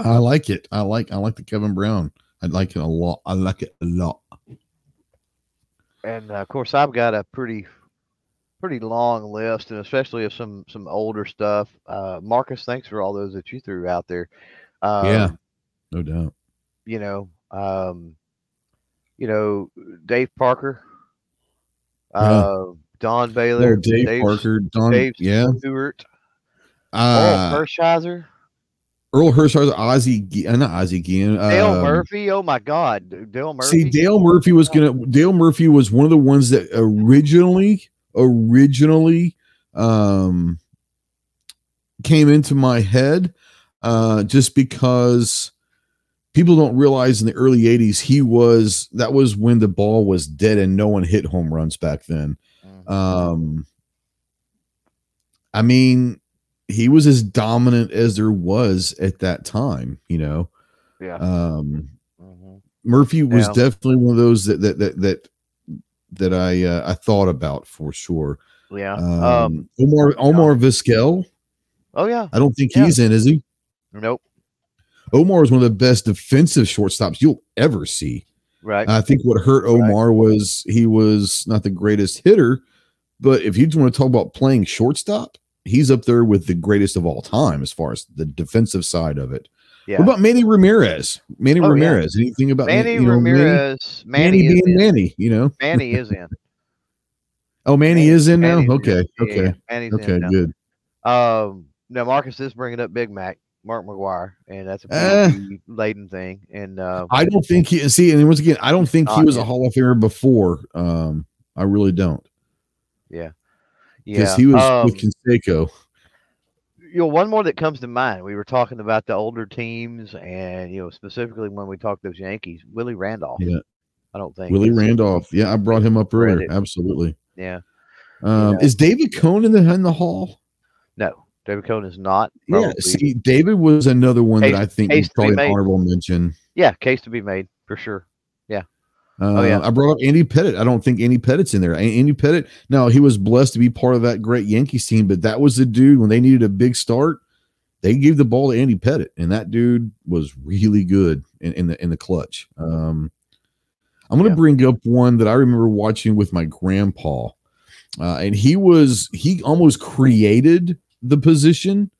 Speaker 1: I like it. I like I like the Kevin Brown. I like it a lot. I like it a lot.
Speaker 2: and uh, of course, I've got a pretty, pretty long list, and especially of some some older stuff. Uh, Marcus, thanks for all those that you threw out there. Um,
Speaker 1: Yeah. No doubt.
Speaker 2: you know, um, you know, Dave Parker, uh, Don Baylor,
Speaker 1: Oh, Dave, Parker, Don,
Speaker 2: Dave
Speaker 1: yeah,
Speaker 2: Stewart,
Speaker 1: uh,
Speaker 2: Orel Hershiser,
Speaker 1: Orel Hershiser, Ozzy, Ge- uh, not Ozzie Guillen,
Speaker 2: Dale
Speaker 1: um,
Speaker 2: Murphy. Oh my God, Dale Murphy.
Speaker 1: See, Dale Murphy was gonna. Dale Murphy was one of the ones that originally, originally, um, came into my head, uh, just because people don't realize in the early '80s he was that was when the ball was dead and no one hit home runs back then. Um, I mean, he was as dominant as there was at that time. You know.
Speaker 2: yeah.
Speaker 1: Um,
Speaker 2: mhm.
Speaker 1: Murphy was
Speaker 2: Yeah.
Speaker 1: definitely one of those that that that that that I uh, I thought about for sure.
Speaker 2: Yeah.
Speaker 1: Um,
Speaker 2: Um,
Speaker 1: Omar Omar Vizquel.
Speaker 2: oh yeah.
Speaker 1: I don't think
Speaker 2: Yeah.
Speaker 1: he's in, is he?
Speaker 2: Nope.
Speaker 1: Omar is one of the best defensive shortstops you'll ever see.
Speaker 2: Right.
Speaker 1: I think what hurt Omar was he was not the greatest hitter, but if you just want to talk about playing shortstop, he's up there with the greatest of all time as far as the defensive side of it.
Speaker 2: yeah.
Speaker 1: What about Manny Ramirez? Manny
Speaker 2: Oh, yeah.
Speaker 1: Ramirez. Anything about
Speaker 2: Manny
Speaker 1: you know,
Speaker 2: Ramirez.
Speaker 1: Manny,
Speaker 2: Manny,
Speaker 1: being
Speaker 2: in.
Speaker 1: Manny, you know?
Speaker 2: Manny (laughs) is in.
Speaker 1: Oh, Manny
Speaker 2: Manny-
Speaker 1: is in now.
Speaker 2: Manny's in.
Speaker 1: Okay,
Speaker 2: Yeah,
Speaker 1: okay,
Speaker 2: Manny's
Speaker 1: okay,
Speaker 2: in now.
Speaker 1: good.
Speaker 2: Um, now Marcus is bringing up Big Mac, Mark McGwire, and that's a
Speaker 1: Uh,
Speaker 2: laden thing. And uh,
Speaker 1: I don't think he see, and once again, I don't think he
Speaker 2: Not
Speaker 1: was a. Hall of Famer before. Um, I really don't
Speaker 2: yeah,
Speaker 1: because he was
Speaker 2: um,
Speaker 1: with Canseco.
Speaker 2: you know, one more that comes to mind. We were talking about the older teams, and you know, specifically when we talked those Yankees, Willie Randolph.
Speaker 1: Yeah.
Speaker 2: I don't think
Speaker 1: Willie Randolph. Yeah, I brought him up earlier. Absolutely.
Speaker 2: Yeah,
Speaker 1: Um,
Speaker 2: know.
Speaker 1: Is David Cone in the in the Hall?
Speaker 2: no, David Cone is not.
Speaker 1: Yeah. See, David was another one
Speaker 2: Case-
Speaker 1: that I think is probably an honorable mention.
Speaker 2: yeah, case to be made for sure.
Speaker 1: Uh,
Speaker 2: yeah.
Speaker 1: I brought up Andy Pettitte. I don't think Andy Pettitte's in there. Andy Pettitte. Now he was blessed to be part of that great Yankees team, but that was the dude when they needed a big start. They gave the ball to Andy Pettitte, and that dude was really good in, in the in the clutch. Um, I'm going to
Speaker 2: Yeah.
Speaker 1: bring up one that I remember watching with my grandpa, uh, and he was he almost created the position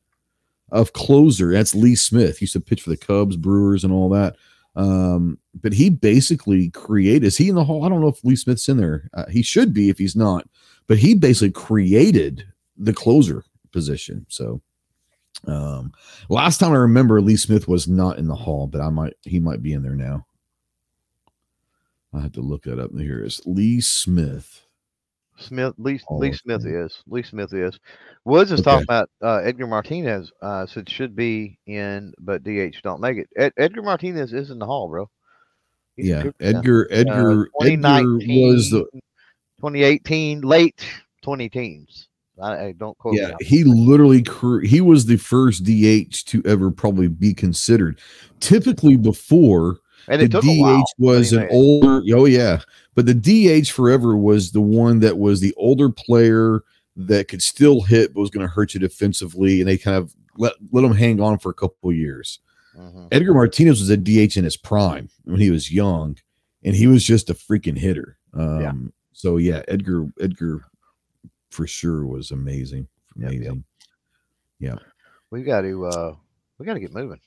Speaker 1: of closer. That's Lee Smith. He used to pitch for the Cubs, Brewers, and all that. Um, but he basically created. Is he in the hall? I don't know if Lee Smith's in there. Uh, he should be if he's not. But he basically created the closer position. So, um, last time I remember, Lee Smith was not in the hall, but I might he might be in there now. I have to look that up. Here is Lee Smith.
Speaker 2: Smith Lee
Speaker 1: Hall
Speaker 2: Lee Smith
Speaker 1: Fame.
Speaker 2: is Lee Smith is. Woods is
Speaker 1: Okay.
Speaker 2: talking about uh, Edgar Martinez. Uh, said should be in, but DH don't make it. Ed, Edgar Martinez is in the hall, bro.
Speaker 1: yeah, Edgar. Edgar. Uh, Edgar was the
Speaker 2: 2018 late 20 teens. I, I don't quote.
Speaker 1: Yeah, he literally he was the first DH to ever probably be considered. Typically, before and the DH was an older. Oh yeah, but the DH forever was the one that was the older player that could still hit, but was going to hurt you defensively, and they kind of let let him hang on for a couple years. Mm-hmm. Edgar Martinez was a DH in his prime when he was young, and he was just a freaking hitter. Um, yeah. So yeah, Edgar Edgar for sure was amazing, amazing. Yep. Yeah,
Speaker 2: we got to uh, we got to get moving.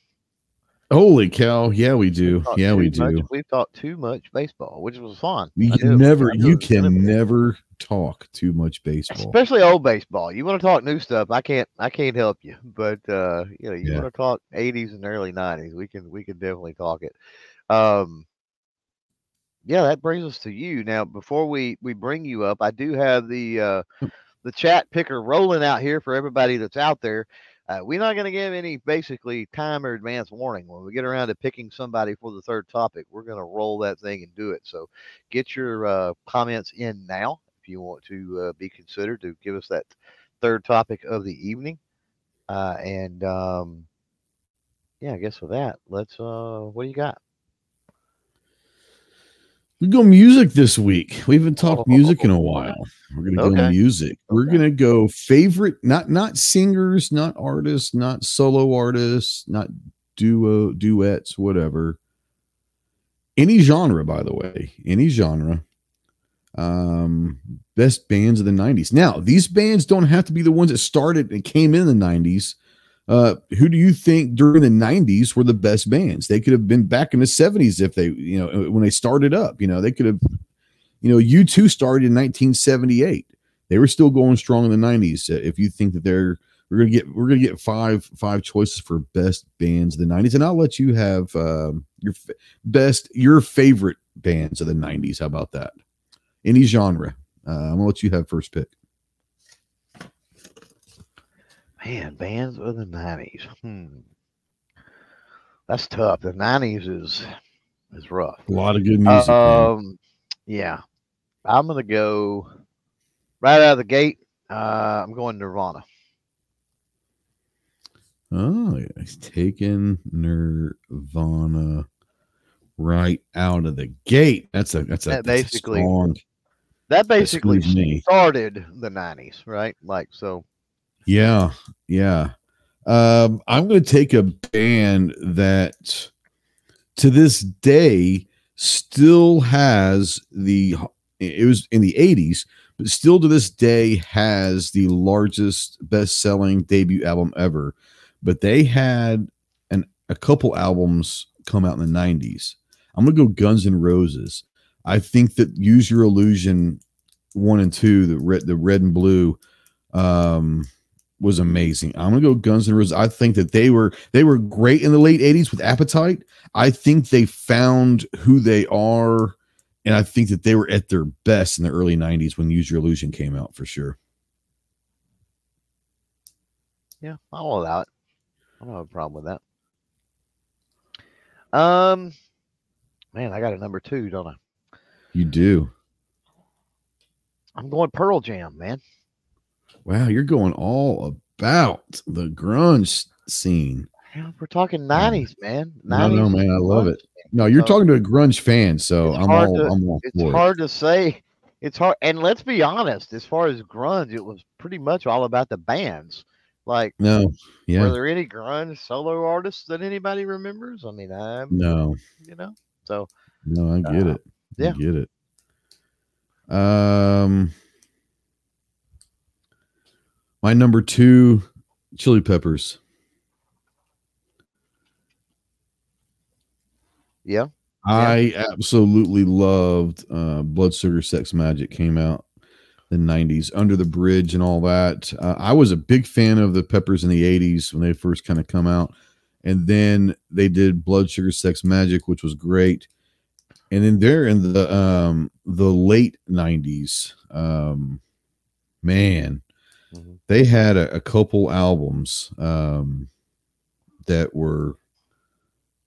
Speaker 1: Holy cow! Yeah, we do. Yeah, we do.
Speaker 2: Much, we've talked too much baseball, which was fun.
Speaker 1: You can never, you can never talk too much baseball,
Speaker 2: especially old baseball. You want to talk new stuff? I can't. I can't help you. But uh, you know, you yeah. want to talk '80s and early '90s? We can. We can definitely talk it. Um, yeah, that brings us to you now. Before we we bring you up, I do have the uh, the chat picker rolling out here for everybody that's out there. Uh, we're not going to give any basically time or advance warning when we get around to picking somebody for the third topic. We're going to roll that thing and do it. So get your uh, comments in now if you want to uh, be considered to give us that third topic of the evening. Uh, and um, yeah, I guess with that, let's. Uh, what do you got?
Speaker 1: We go music this week. We haven't talked music in a while. We're gonna okay. go music. We're gonna go favorite, not not singers, not artists, not solo artists, not duo duets, whatever. Any genre, by the way, any genre. Um, best bands of the '90s. Now, these bands don't have to be the ones that started and came in the '90s. Uh, who do you think during the 90s were the best bands? They could have been back in the 70s if they, you know, when they started up, you know, they could have, you know, U2 started in 1978. They were still going strong in the 90s. If you think that they're, we're gonna get we're gonna get five five choices for best bands of the 90s and i'll let you have um, your f- best your favorite bands of the 90s how about that any genre uh, i'm gonna let you have first pick
Speaker 2: Man, bands of the nineties. Hmm. That's tough. The nineties is is rough.
Speaker 1: A lot of good music.
Speaker 2: Um, yeah. I'm gonna go right out of the gate. Uh, I'm going Nirvana.
Speaker 1: Oh, he's taking Nirvana right out of the gate. That's a that's a
Speaker 2: that basically strong, that basically started the '90s, right? Like so.
Speaker 1: Yeah, yeah. Um, I'm going to take a band that to this day still has the it was in the 80s but still to this day has the largest best-selling debut album ever. But they had an a couple albums come out in the 90s i'm gonna go guns n' roses. I think that use your illusion one and two the red the red and blue um was amazing. I'm gonna go Guns N' Roses. I think that they were they were great in the late '80s with Appetite. I think they found who they are, and I think that they were at their best in the early '90s when Use Your Illusion came out for sure.
Speaker 2: Yeah, I'll allow it. I don't have a problem with that. Um, man, I got a number two, don't I?
Speaker 1: You do.
Speaker 2: I'm going Pearl Jam, man.
Speaker 1: Wow, you're going all about the grunge scene.
Speaker 2: We're talking '90s, man. 90s
Speaker 1: no, no, man, I love it. No, you're so, talking to a grunge fan, so I'm all,
Speaker 2: to,
Speaker 1: I'm all.
Speaker 2: It's hard it. to say. It's hard, and let's be honest. As far as grunge, it was pretty much all about the bands. Like,
Speaker 1: no, yeah.
Speaker 2: Were there any grunge solo artists that anybody remembers? I mean, I'm
Speaker 1: no,
Speaker 2: you know. So
Speaker 1: no, I get uh, it. I
Speaker 2: yeah,
Speaker 1: get it. Um. My number two, Chili Peppers.
Speaker 2: Yeah.
Speaker 1: I absolutely loved uh, Blood Sugar Sex Magik came out in the 90s under the bridge and all that uh, i was a big fan of the peppers in the 80s when they first kind of come out and then they did blood sugar sex Magik, which was great and then there in the um the late 90s um man. They had a, a, couple albums um, that were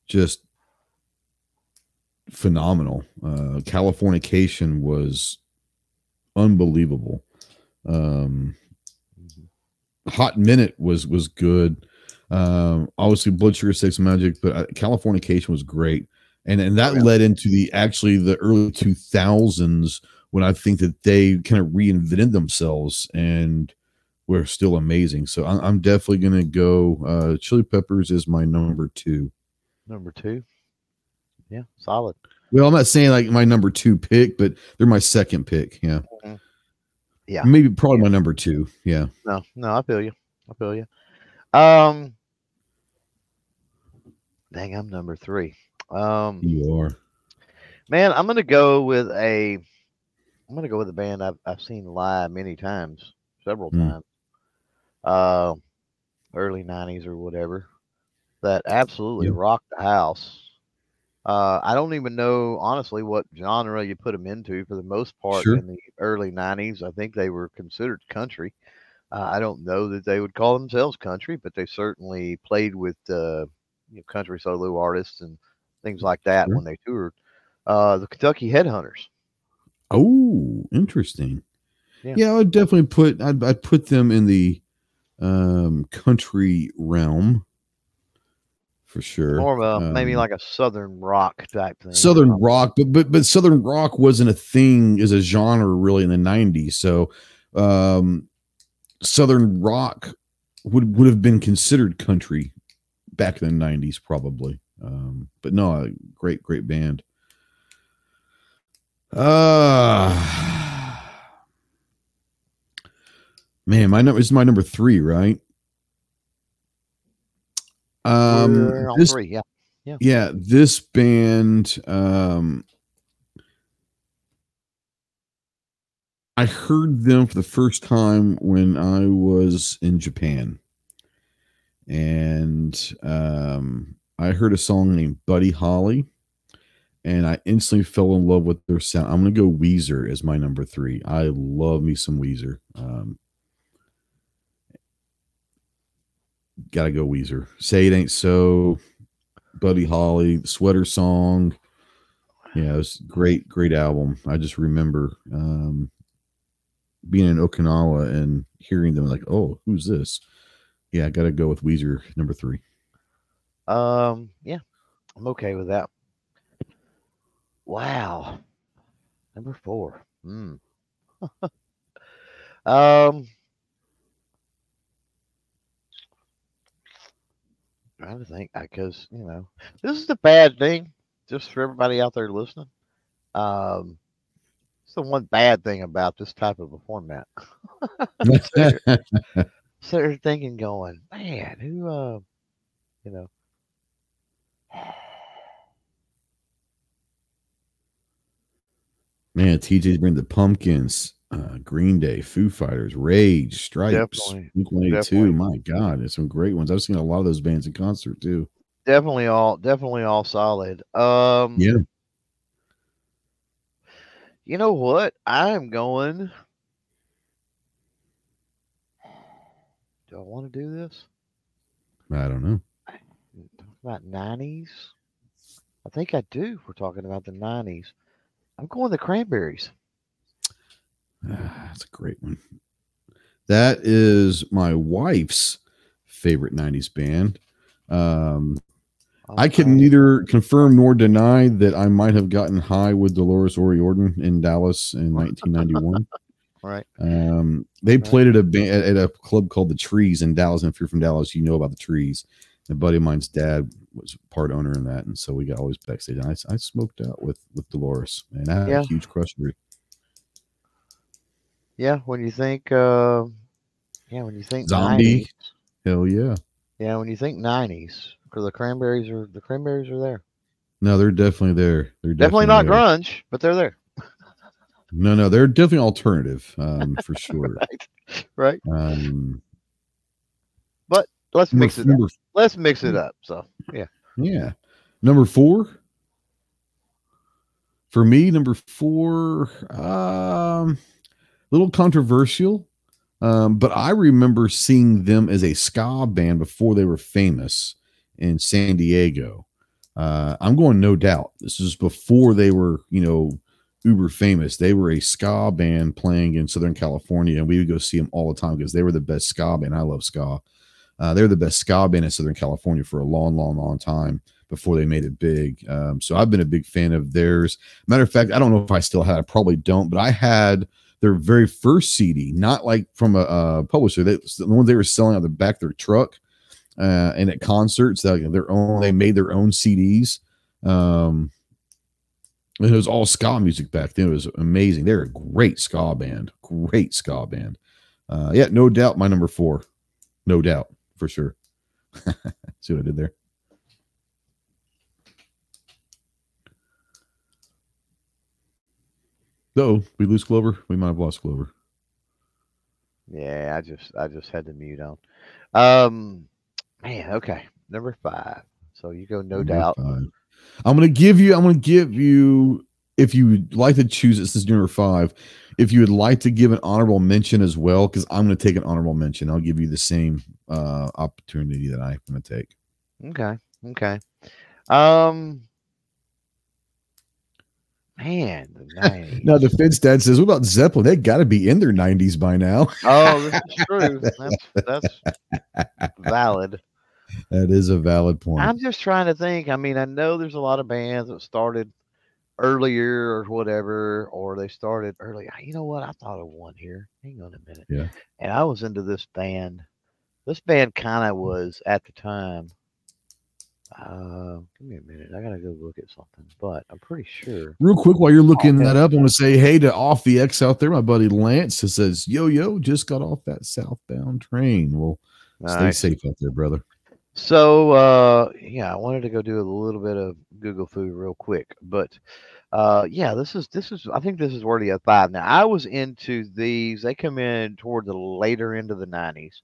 Speaker 1: just phenomenal. Uh, Californication was unbelievable. Um, Hot Minute was was good. Um, obviously, Blood Sugar Sex Magik, but uh, Californication was great, and and that led into the actually the early two thousands when I think that they kind of reinvented themselves and were still amazing. So I'm, I'm definitely gonna go. Uh, Chili Peppers is my number two.
Speaker 2: Number two, yeah, solid.
Speaker 1: Well, I'm not saying like my number two pick, but they're my second pick. Yeah. Mm-hmm.
Speaker 2: Yeah.
Speaker 1: Maybe probably yeah. my number two. Yeah.
Speaker 2: No, no, I feel you. I feel you. Um, dang, I'm number three. Um,
Speaker 1: you are.
Speaker 2: Man, I'm gonna go with a. I'm gonna go with a band I've I've seen live many times, several mm. times. Uh, early '90s or whatever. That absolutely yeah. rocked the house. Uh, I don't even know honestly what genre you put them into. For the most part, sure. in the early '90s, I think they were considered country. Uh, I don't know that they would call themselves country, but they certainly played with uh, you know, country solo artists and things like that sure. when they toured. Uh, the Kentucky Headhunters.
Speaker 1: Oh, interesting. Yeah, yeah I would definitely put I'd, I'd put them in the um, country realm for sure.
Speaker 2: More of a um, maybe like a southern rock type thing.
Speaker 1: Southern rock, but but but southern rock wasn't a thing as a genre really in the '90s. So, um, southern rock would would have been considered country back in the '90s, probably. Um, but no, a great great band. Uh man, my number is my number three, right? Um, this, three, yeah, yeah, yeah. This band, um, I heard them for the first time when I was in Japan, and um, I heard a song named Buddy Holly, and I instantly fell in love with their sound. I'm gonna go Weezer as my number three. I love me some Weezer. Um, gotta go Weezer. Say it ain't so. Buddy Holly, Sweater Song. Yeah, it was great, great album. I just remember um, being in Okinawa and hearing them like, oh, who's this? Yeah, I gotta go with Weezer number three.
Speaker 2: Um, yeah, I'm okay with that. Wow. Number four. Hmm. (laughs) um trying to think because you know this is the bad thing just for everybody out there listening. Um it's the one bad thing about this type of a format. (laughs) So, so they're thinking going man who uh you know.
Speaker 1: Man tj's bring the pumpkins uh, Green Day, Foo Fighters, Rage, Stripes, Blink 182. My God, there's some great ones. I've seen a lot of those bands in concert too.
Speaker 2: Definitely all, definitely all solid. Um,
Speaker 1: yeah.
Speaker 2: You know what? I am going. Do I want to do this?
Speaker 1: I don't know.
Speaker 2: Talk about nineties. I think I do. We're talking about the nineties. I'm going the Cranberries.
Speaker 1: That's a great one. That is my wife's favorite 90s band. Um, I can neither confirm nor deny that I might have gotten high with Dolores O'Riordan in Dallas in (laughs) 1991.
Speaker 2: right.
Speaker 1: Um, they played at a band, at a club called the Trees in Dallas. And if you're from Dallas, you know about the Trees. A buddy of mine's dad was part owner in that, and so we got always backstage. And I, I smoked out with with Dolores, and I had yeah. a huge crush for her
Speaker 2: yeah, when you think, uh, yeah, when you think
Speaker 1: zombie, 90s, hell yeah,
Speaker 2: yeah, when you think nineties, because the cranberries are the cranberries are there.
Speaker 1: No, they're definitely there. They're
Speaker 2: definitely, definitely not there. grunge, but they're there.
Speaker 1: no, no, they're definitely alternative, um, for sure. (laughs)
Speaker 2: right, right.
Speaker 1: Um,
Speaker 2: but let's mix it. Number, up. Let's mix it up. So yeah,
Speaker 1: yeah. Number four for me. Number four. Um little controversial, um, but I remember seeing them as a ska band before they were famous in San Diego. Uh, I'm going no doubt. This is before they were, you know, uber famous. They were a ska band playing in Southern California, and we would go see them all the time because they were the best ska band. I love ska. Uh, they were the best ska band in Southern California for a long, long, long time before they made it big. Um, so I've been a big fan of theirs. Matter of fact, I don't know if I still had. I probably don't, but I had their very first CD, not like from a, a publisher. They, the ones they were selling out the back of their truck uh, and at concerts. They, their own, they made their own CDs. Um, it was all ska music back then. It was amazing. They're a great ska band. Great ska band. Uh, yeah, no doubt. My number four, no doubt for sure. (laughs) See what I did there? Though we lose Clover, we might have lost Clover.
Speaker 2: Yeah, I just I just had the mute on. Um, man, okay, number five. So you go, no number doubt. Five.
Speaker 1: I'm gonna give you. I'm gonna give you. If you would like to choose, this is number five. If you would like to give an honorable mention as well, because I'm gonna take an honorable mention. I'll give you the same uh opportunity that I'm gonna take.
Speaker 2: Okay. Okay. Um. Man, the 90s.
Speaker 1: now the Fitz dad says, "What about Zeppelin? They got to be in their 90s by now." (laughs)
Speaker 2: oh, this is true. That's, that's valid.
Speaker 1: That is a valid point.
Speaker 2: I'm just trying to think. I mean, I know there's a lot of bands that started earlier or whatever, or they started early. You know what? I thought of one here. Hang on a minute.
Speaker 1: Yeah.
Speaker 2: And I was into this band. This band kind of was at the time uh, give me a minute. I gotta go look at something, but I'm pretty sure.
Speaker 1: Real quick, while you're looking that up, I want to say hey to off the X out there, my buddy Lance. Who says, "Yo, yo, just got off that southbound train." Well, stay safe out there, brother.
Speaker 2: So, uh, yeah, I wanted to go do a little bit of Google food real quick, but uh, yeah, this is this is I think this is worthy of five. Now, I was into these. They come in toward the later end of the '90s.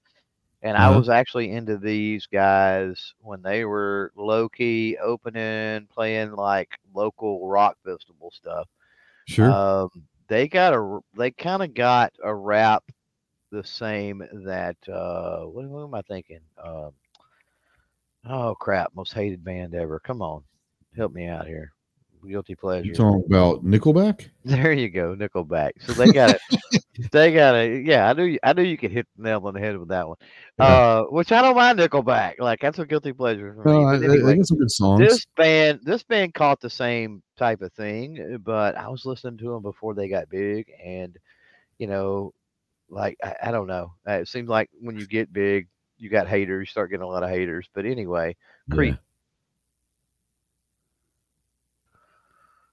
Speaker 2: And uh-huh. I was actually into these guys when they were low key opening, playing like local rock festival stuff.
Speaker 1: Sure.
Speaker 2: Um, they got a, they kind of got a rap the same that, uh, what, what am I thinking? Um, oh crap, most hated band ever. Come on, help me out here guilty pleasure.
Speaker 1: You talking about Nickelback? (laughs)
Speaker 2: There you go, Nickelback. So they got it. (laughs) they got it. Yeah, I knew. I knew you could hit the nail on the head with that one. Uh, which I don't mind Nickelback. Like that's a guilty pleasure for
Speaker 1: me. No, anyway, I, I some good songs.
Speaker 2: This band, this band caught the same type of thing, but I was listening to them before they got big, and you know, like I, I don't know. Uh, it seems like when you get big, you got haters. You start getting a lot of haters. But anyway, Creed. Yeah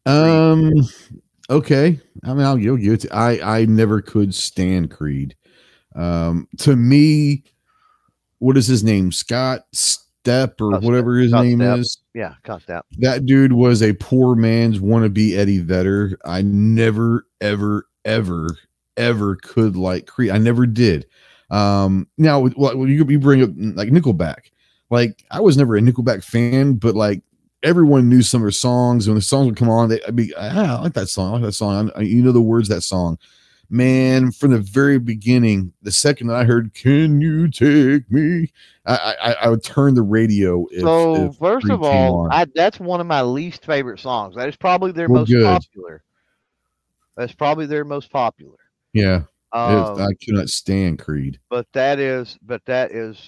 Speaker 1: Um. Okay. I mean, I'll give you it. I I never could stand Creed. Um. To me, what is his name? Scott Stapp or whatever his name Stapp. is.
Speaker 2: Yeah, Scott Stapp.
Speaker 1: That dude was a poor man's wannabe Eddie Vedder. I never, ever, ever, ever could like Creed. I never did. Um. Now, when you you bring up like Nickelback, like I was never a Nickelback fan, but like everyone knew some of her songs. When the songs would come on, they, I'd be, ah, I like that song. I like that song. I, you know the words that song. Man, from the very beginning, the second that I heard "Can you take me," I I, I would turn the radio. If,
Speaker 2: so if first of all, I, that's one of my least favorite songs. That is probably their most good. popular. That's probably their most popular.
Speaker 1: Yeah, um, I cannot stand Creed.
Speaker 2: But that is, but that is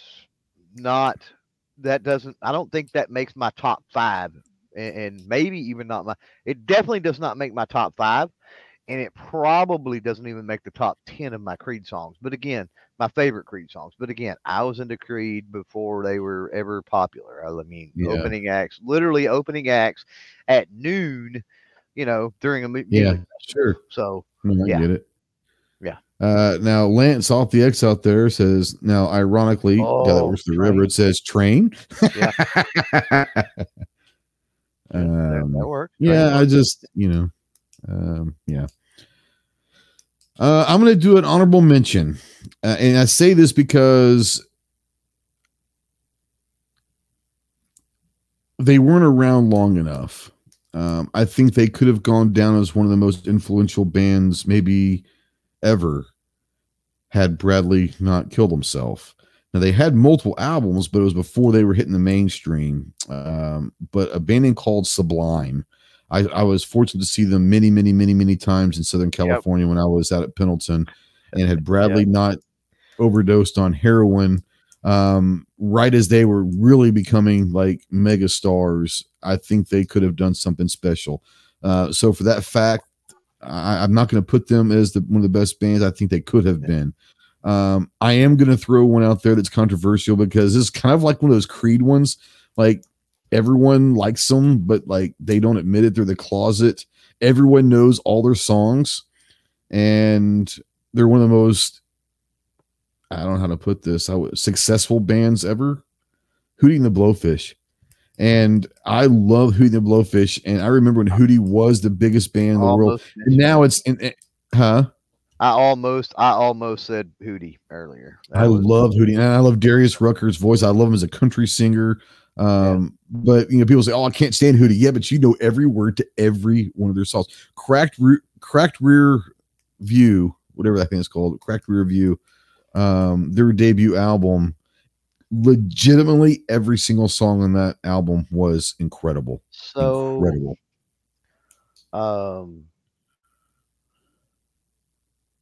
Speaker 2: not that doesn't I don't think that makes my top five and, and, maybe even not my it definitely does not make my top five and it probably doesn't even make the top 10 of my Creed songs. But again, my favorite Creed songs. But again, I was into Creed before they were ever popular. I mean, yeah. opening acts, literally opening acts at noon, you know, during a
Speaker 1: movie. Yeah, sure.
Speaker 2: So,
Speaker 1: no, I
Speaker 2: yeah.
Speaker 1: get it. Uh, now Lance off the X out there says now ironically, oh, yeah, that the river. It says train. Yeah. (laughs) um, that works. Yeah, I just you know, um, yeah. Uh, I'm going to do an honorable mention, uh, and I say this because they weren't around long enough. Um, I think they could have gone down as one of the most influential bands, maybe ever had Bradley not killed himself. Now they had multiple albums, but it was before they were hitting the mainstream. Um, but a band called Sublime. I, I, was fortunate to see them many, many, many, many times in Southern California yep. when I was out at Pendleton, and had Bradley yep. not overdosed on heroin um, right as they were really becoming like mega stars. I think they could have done something special. Uh, so for that fact, I, am not going to put them as the, one of the best bands. I think they could have been. Um, I am going to throw one out there that's controversial because it's kind of like one of those Creed ones. Like everyone likes them, but like they don't admit it. They're the closet. Everyone knows all their songs, and they're one of the most I don't know how to put this. I was successful bands ever. Hootie and the Blowfish. And I love Hootie and the Blowfish. And I remember when Hootie was the biggest band in the world. And now it's in, huh?
Speaker 2: I almost I almost said Hootie earlier.
Speaker 1: That I was, love Hootie. And I love Darius Rucker's voice. I love him as a country singer. Um, yeah. but you know, people say, Oh, I can't stand Hootie. Yeah, but you know every word to every one of their songs. Cracked re- cracked rear view, whatever that thing is called, cracked rear view um, their debut album. Legitimately, every single song on that album was incredible.
Speaker 2: So incredible. Um.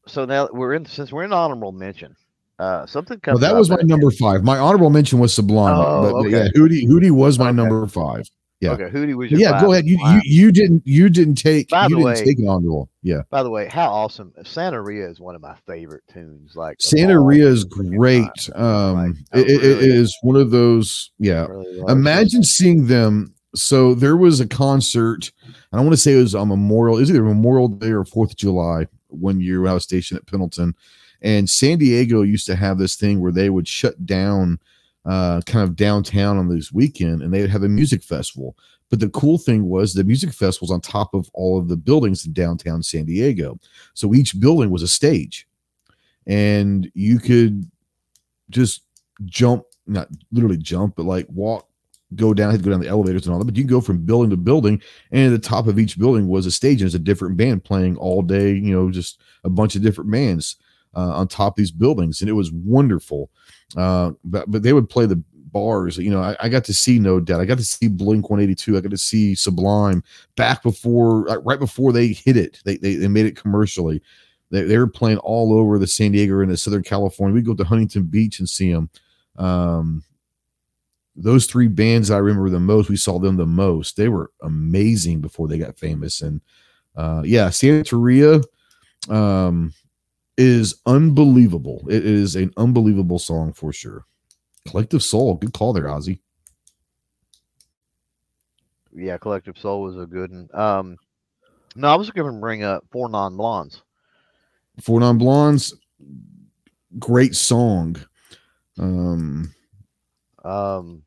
Speaker 2: So now we're in since we're in honorable mention. Uh, something
Speaker 1: comes. Well, that was my number five. My honorable mention was Sublime, oh, but, okay. yeah, Hootie Hootie was my okay. number five. Yeah.
Speaker 2: Okay. Hootie was
Speaker 1: yeah. Go ahead. You, you you didn't you didn't take by you the way, take an honorable. Yeah.
Speaker 2: By the way, how awesome! Santeria is one of my favorite tunes. Like
Speaker 1: Santeria is great. Um, like, it, really, it is one of those. Yeah. Really Imagine it. seeing them. So there was a concert. I don't want to say it was on Memorial. Is either Memorial Day or Fourth of July. One year when I was stationed at Pendleton, and San Diego used to have this thing where they would shut down uh, kind of downtown on this weekend, and they would have a music festival. But the cool thing was the music festival was on top of all of the buildings in downtown San Diego. So each building was a stage, and you could just jump, not literally jump, but like walk, go down, had to go down the elevators and all that. But you can go from building to building, and at the top of each building was a stage, and it's a different band playing all day. You know, just a bunch of different bands on top of these buildings, and it was wonderful. Uh, but but they would play the bars. You know, I, I, got to see No Doubt. I got to see Blink 182. I got to see Sublime back before, uh, right before they hit it. They they, they made it commercially. They, they were playing all over the San Diego and the Southern California. We go to Huntington Beach and see them. Um, those three bands I remember the most. We saw them the most. They were amazing before they got famous. And uh, yeah, Santeria. Um, is unbelievable. It is an unbelievable song for sure. Collective Soul, good call there, Ozzy.
Speaker 2: Yeah, Collective Soul was a good one. Um, no, I was going to bring up Four Non Blondes.
Speaker 1: Four Non Blondes, great song. Um, um,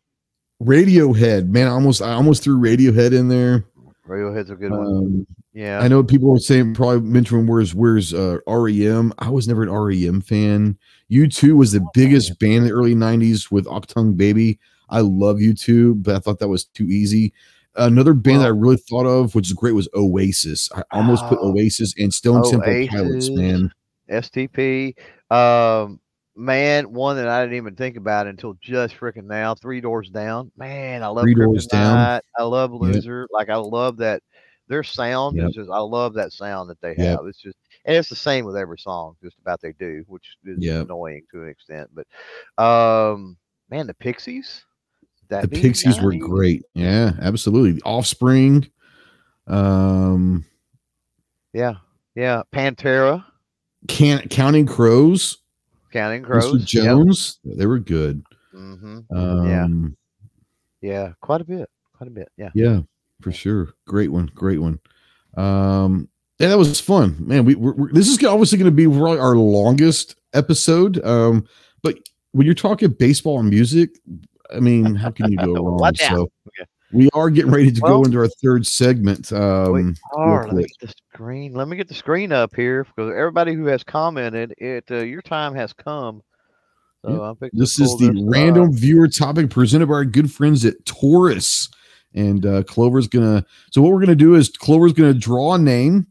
Speaker 1: Radiohead, man, I almost I almost threw Radiohead in there.
Speaker 2: Radiohead's a good um, one. Yeah,
Speaker 1: I know people were saying probably mentioning where's where's uh, REM. I was never an REM fan. U2 was the biggest band in the early '90s with Achtung Baby. I love U2, but I thought that was too easy. Another band that I really thought of, which is great, was Oasis. I almost put ah. Oasis and Stone Temple Pilots, man.
Speaker 2: STP. Um, man, one that I didn't even think about until just freaking now. Three Doors Down. Man, I love Three Doors Down. I love Loser. Yep. Like I love that. Their sound yep. is just. I love that sound that they have. Yep. It's just, and it's the same with every song, just about they do, which is annoying to an extent. But, um, man, the Pixies.
Speaker 1: the Pixies 90s? were great. Yeah, absolutely. The Offspring. Um.
Speaker 2: Yeah, yeah. Pantera.
Speaker 1: Can Counting Crows
Speaker 2: Counting Crows.
Speaker 1: Mr. Jones, yep. they were good.
Speaker 2: Mm-hmm. Um, yeah, yeah, quite a bit, quite a bit. Yeah,
Speaker 1: yeah, for sure. Great one, great one. Um, yeah, that was fun, man. We we're, we're, this is obviously going to be probably our longest episode. Um, but when you're talking baseball and music, I mean, how can you go (laughs) wrong? so, okay. We are getting ready to well, go into our third segment. Um, we
Speaker 2: are. Let me get the screen. Let me get the screen up here because everybody who has commented, it uh, your time has come.
Speaker 1: So yeah. This is the random viewer topic presented by our good friends at Taurus, and uh, Clover's gonna. So what we're gonna do is Clover's gonna draw a name,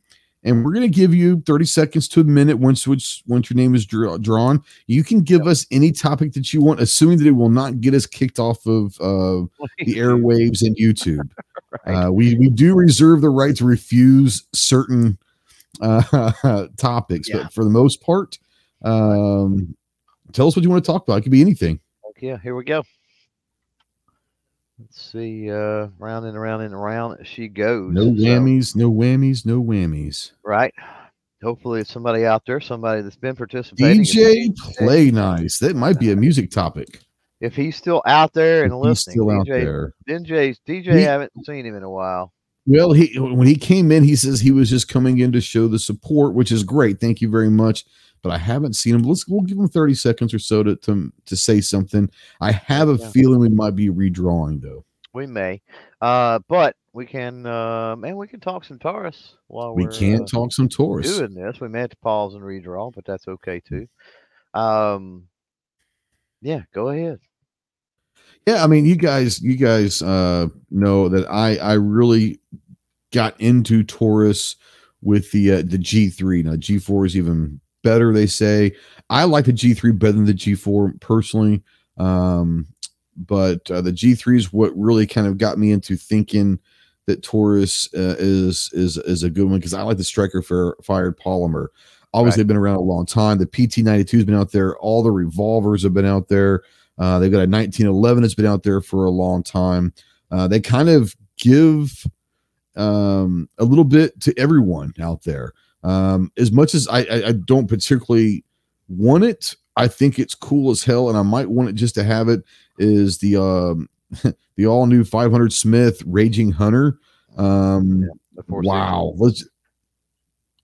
Speaker 1: and we're going to give you 30 seconds to a minute once once, once your name is draw, drawn. You can give yep. us any topic that you want, assuming that it will not get us kicked off of uh, the (laughs) airwaves and YouTube. right. uh, we we do reserve the right to refuse certain uh, (laughs) topics, yeah. but for the most part, um, tell us what you want to talk about. It could be anything.
Speaker 2: Okay, here we go. Let's see, uh, round and around and around she goes.
Speaker 1: No whammies, so, no whammies, no whammies.
Speaker 2: Right. Hopefully, it's somebody out there, somebody that's been participating.
Speaker 1: DJ Play Nice. That might be a music topic.
Speaker 2: If he's still out there and if listening, still DJ, out there. DJ, DJ, he, haven't seen him in a while.
Speaker 1: Well, he when he came in, he says he was just coming in to show the support, which is great. Thank you very much but I haven't seen him. Let's we'll give him 30 seconds or so to to, to say something. I have a yeah. feeling we might be redrawing though.
Speaker 2: We may. Uh, but we can uh man, we can talk some Taurus while
Speaker 1: we can uh, talk some Taurus
Speaker 2: doing this. We may have to pause and redraw, but that's okay too. Um yeah, go ahead.
Speaker 1: Yeah, I mean you guys you guys uh know that I I really got into Taurus with the uh, the G3. Now G4 is even better, they say. I like the G3 better than the G4 personally. Um, but uh, the G3 is what really kind of got me into thinking that Taurus uh, is is is a good one because I like the striker for fired polymer. Obviously, right. they've been around a long time. The PT92 has been out there. All the revolvers have been out there. Uh, they've got a 1911 that's been out there for a long time. Uh, they kind of give um, a little bit to everyone out there. Um, as much as I, I, I don't particularly want it, I think it's cool as hell, and I might want it just to have it. Is the um, (laughs) the all new 500 Smith Raging Hunter? Um, yeah, wow, let's.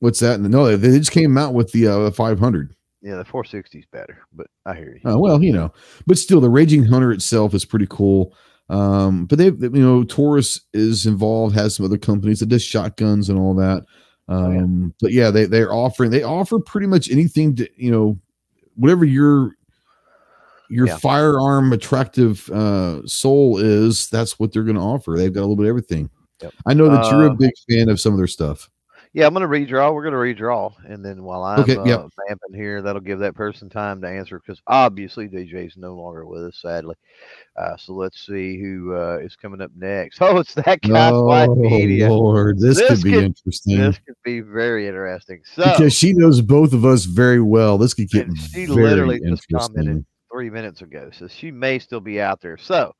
Speaker 1: What's that? No, they just came out with the uh, 500.
Speaker 2: Yeah, the 460 is better, but I hear you.
Speaker 1: Uh, well, you know, but still, the Raging Hunter itself is pretty cool. Um, but they, you know, Taurus is involved, has some other companies that does shotguns and all that. Um, oh, yeah. Um, but yeah, they they're offering they offer pretty much anything to you know whatever your your yeah. firearm attractive uh soul is, that's what they're going to offer. They've got a little bit of everything. Yep. I know that you're a uh, big fan of some of their stuff.
Speaker 2: Yeah, I'm going to redraw. We're going to redraw, and then while I'm okay, yep. uh, vamping here, that'll give that person time to answer because obviously DJ's no longer with us, sadly. Uh, so let's see who uh, is coming up next. (laughs) Oh, it's that guy.
Speaker 1: Oh Media. Lord, this, this could be could, interesting.
Speaker 2: This could be very interesting. So
Speaker 1: because she knows both of us very well, this could get she literally just commented
Speaker 2: three minutes ago, so she may still be out there. So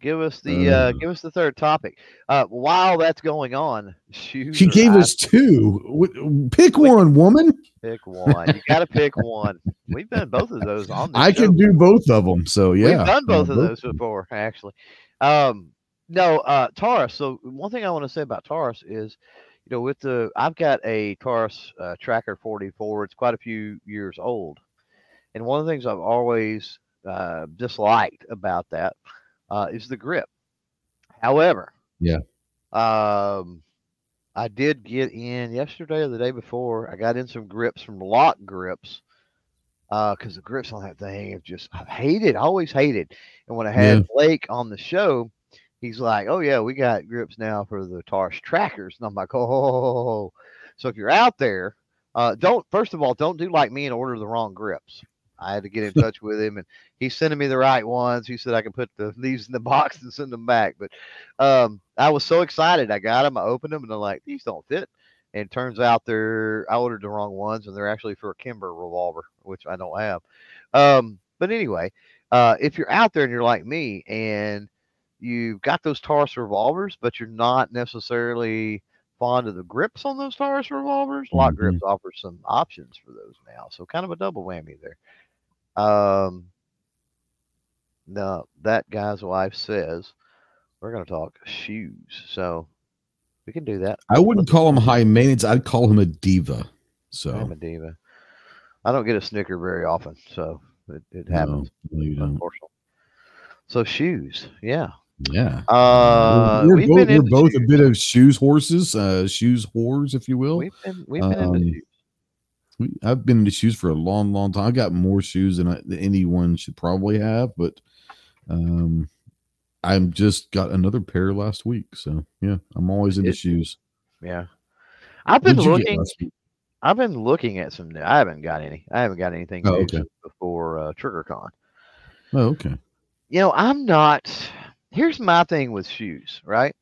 Speaker 2: Give us the uh, give us the third topic. Uh, while that's going on,
Speaker 1: she gave us two. Pick one, woman.
Speaker 2: Pick one. You got to pick one. We've done both of those on.
Speaker 1: I show. can do both of them. So yeah,
Speaker 2: we've done both uh, of those before, actually. Um, no, uh, Taurus. So one thing I want to say about Taurus is, you know, with the I've got a Taurus uh, Tracker 44. It's quite a few years old, and one of the things I've always uh, disliked about that uh, is the grip. However,
Speaker 1: yeah,
Speaker 2: um, I did get in yesterday or the day before. I got in some grips from Lok Grips because uh, the grips on that thing have just I've hated, always hated. And when I had yeah. Blake on the show, he's like, "Oh yeah, we got grips now for the Taurus trackers," and I'm like, "Oh." So if you're out there, uh, don't first of all don't do like me and order the wrong grips. I had to get in (laughs) touch with him, and he's sending me the right ones. He said I can put the these in the (laughs) box and send them back. But um, I was so excited. I got them. I opened them, and I'm like, these don't fit. And turns out they're I ordered the wrong ones, and they're actually for a Kimber revolver, which I don't have. Um, but anyway, uh, if you're out there and you're like me, and you've got those Taurus revolvers, but you're not necessarily fond of the grips on those Taurus revolvers. Lok mm-hmm. Grips offers some options for those now, so kind of a double whammy there. Um, now that guy's wife says we're going to talk shoes, so we can do that.
Speaker 1: I wouldn't call him high maintenance. I'd call him a diva. So
Speaker 2: I'm a diva. I don't get a snicker very often, so it, it happens. No, unfortunately. So shoes, yeah.
Speaker 1: Yeah.
Speaker 2: Uh,
Speaker 1: we're, we're both, we're both a bit of shoes horses, uh, shoes whores, if you will.
Speaker 2: We've been, we've been um, into shoes.
Speaker 1: I've been into shoes for a long, long time. I got more shoes than, I, than anyone should probably have, but um, I'm just got another pair last week. So yeah, I'm always into it, shoes.
Speaker 2: Yeah, I've been looking. I've been looking at some. New. I haven't got any. I haven't got anything oh, okay. before uh, TriggerCon.
Speaker 1: Oh, okay.
Speaker 2: You know, I'm not. Here's my thing with shoes, right?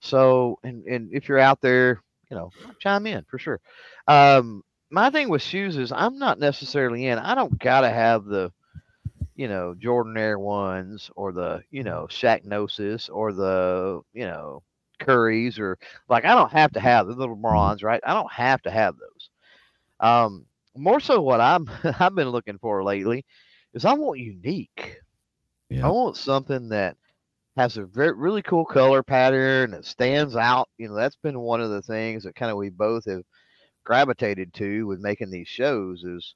Speaker 2: So, and and if you're out there, you know, chime in for sure. Um, my thing with shoes is I'm not necessarily in. I don't gotta have the, you know, Jordan Air ones or the, you know, Shaqnosis or the, you know, Curries or like I don't have to have the little bronze, right? I don't have to have those. Um, more so what I'm (laughs) I've been looking for lately is I want unique. Yeah. I want something that has a very really cool color pattern that stands out. You know, that's been one of the things that kind of we both have gravitated to with making these shows is,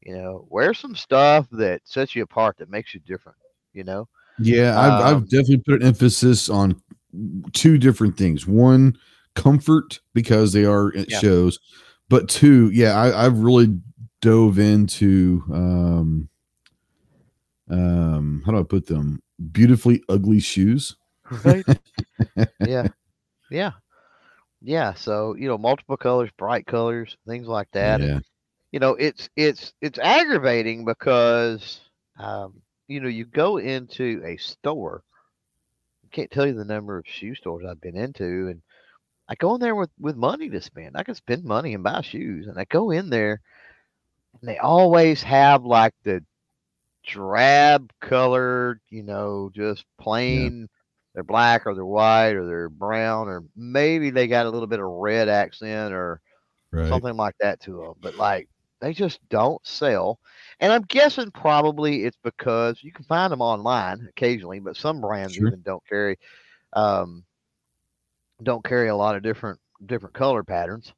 Speaker 2: you know, wear some stuff that sets you apart that makes you different. You know.
Speaker 1: Yeah, I've, um, I've definitely put an emphasis on two different things. One, comfort because they are yeah. shows, but two, yeah, I, I've really dove into um um how do I put them? Beautifully ugly shoes.
Speaker 2: Right. (laughs) yeah. Yeah. Yeah. So, you know, multiple colors, bright colors, things like that. Yeah. And, you know, it's it's it's aggravating because um, you know, you go into a store I can't tell you the number of shoe stores I've been into, and I go in there with with money to spend. I can spend money and buy shoes, and I go in there, and they always have like the drab colored, you know, just plain. They're black or they're white or they're brown or maybe they got a little bit of red accent or right. something like that to them. But like they just don't sell. And I'm guessing probably it's because you can find them online occasionally, but some brands sure. even don't carry um, don't carry a lot of different different color patterns.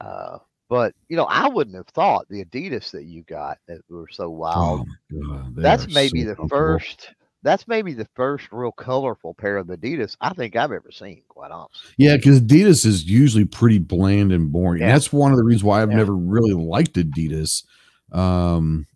Speaker 2: Uh, but you know, I wouldn't have thought the Adidas that you got that were so wild. Oh that's maybe so the first. That's maybe the first real colorful pair of Adidas I think I've ever seen. Quite honestly.
Speaker 1: Yeah, because Adidas is usually pretty bland and boring. Yeah. And that's one of the reasons why I've yeah. never really liked Adidas. Um,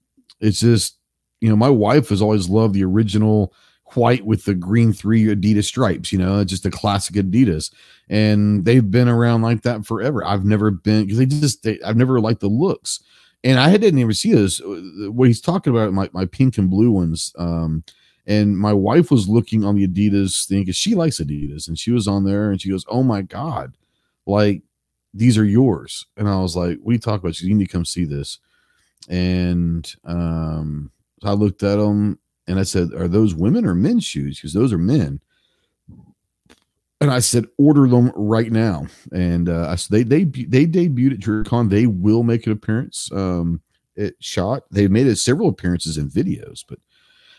Speaker 1: it's just, you know, my wife has always loved the original white with the green three Adidas stripes, you know, just a classic Adidas. And they've been around like that forever. I've never been because they just they, I've never liked the looks. And I didn't even see this. Uh, what he's talking about, my, my pink and blue ones. Um, and my wife was looking on the Adidas thing because she likes Adidas, and she was on there and she goes, "Oh my god, like these are yours." And I was like, "What are you about?" "You need to come see this." and um, I looked at them and I said, "Are those women or men's shoes?" Because those are men. And I said, "Order them right now." And uh, I said, "They they they debuted at TriggerCon. They will make an appearance. Um, it shot. They've made it several appearances in videos, but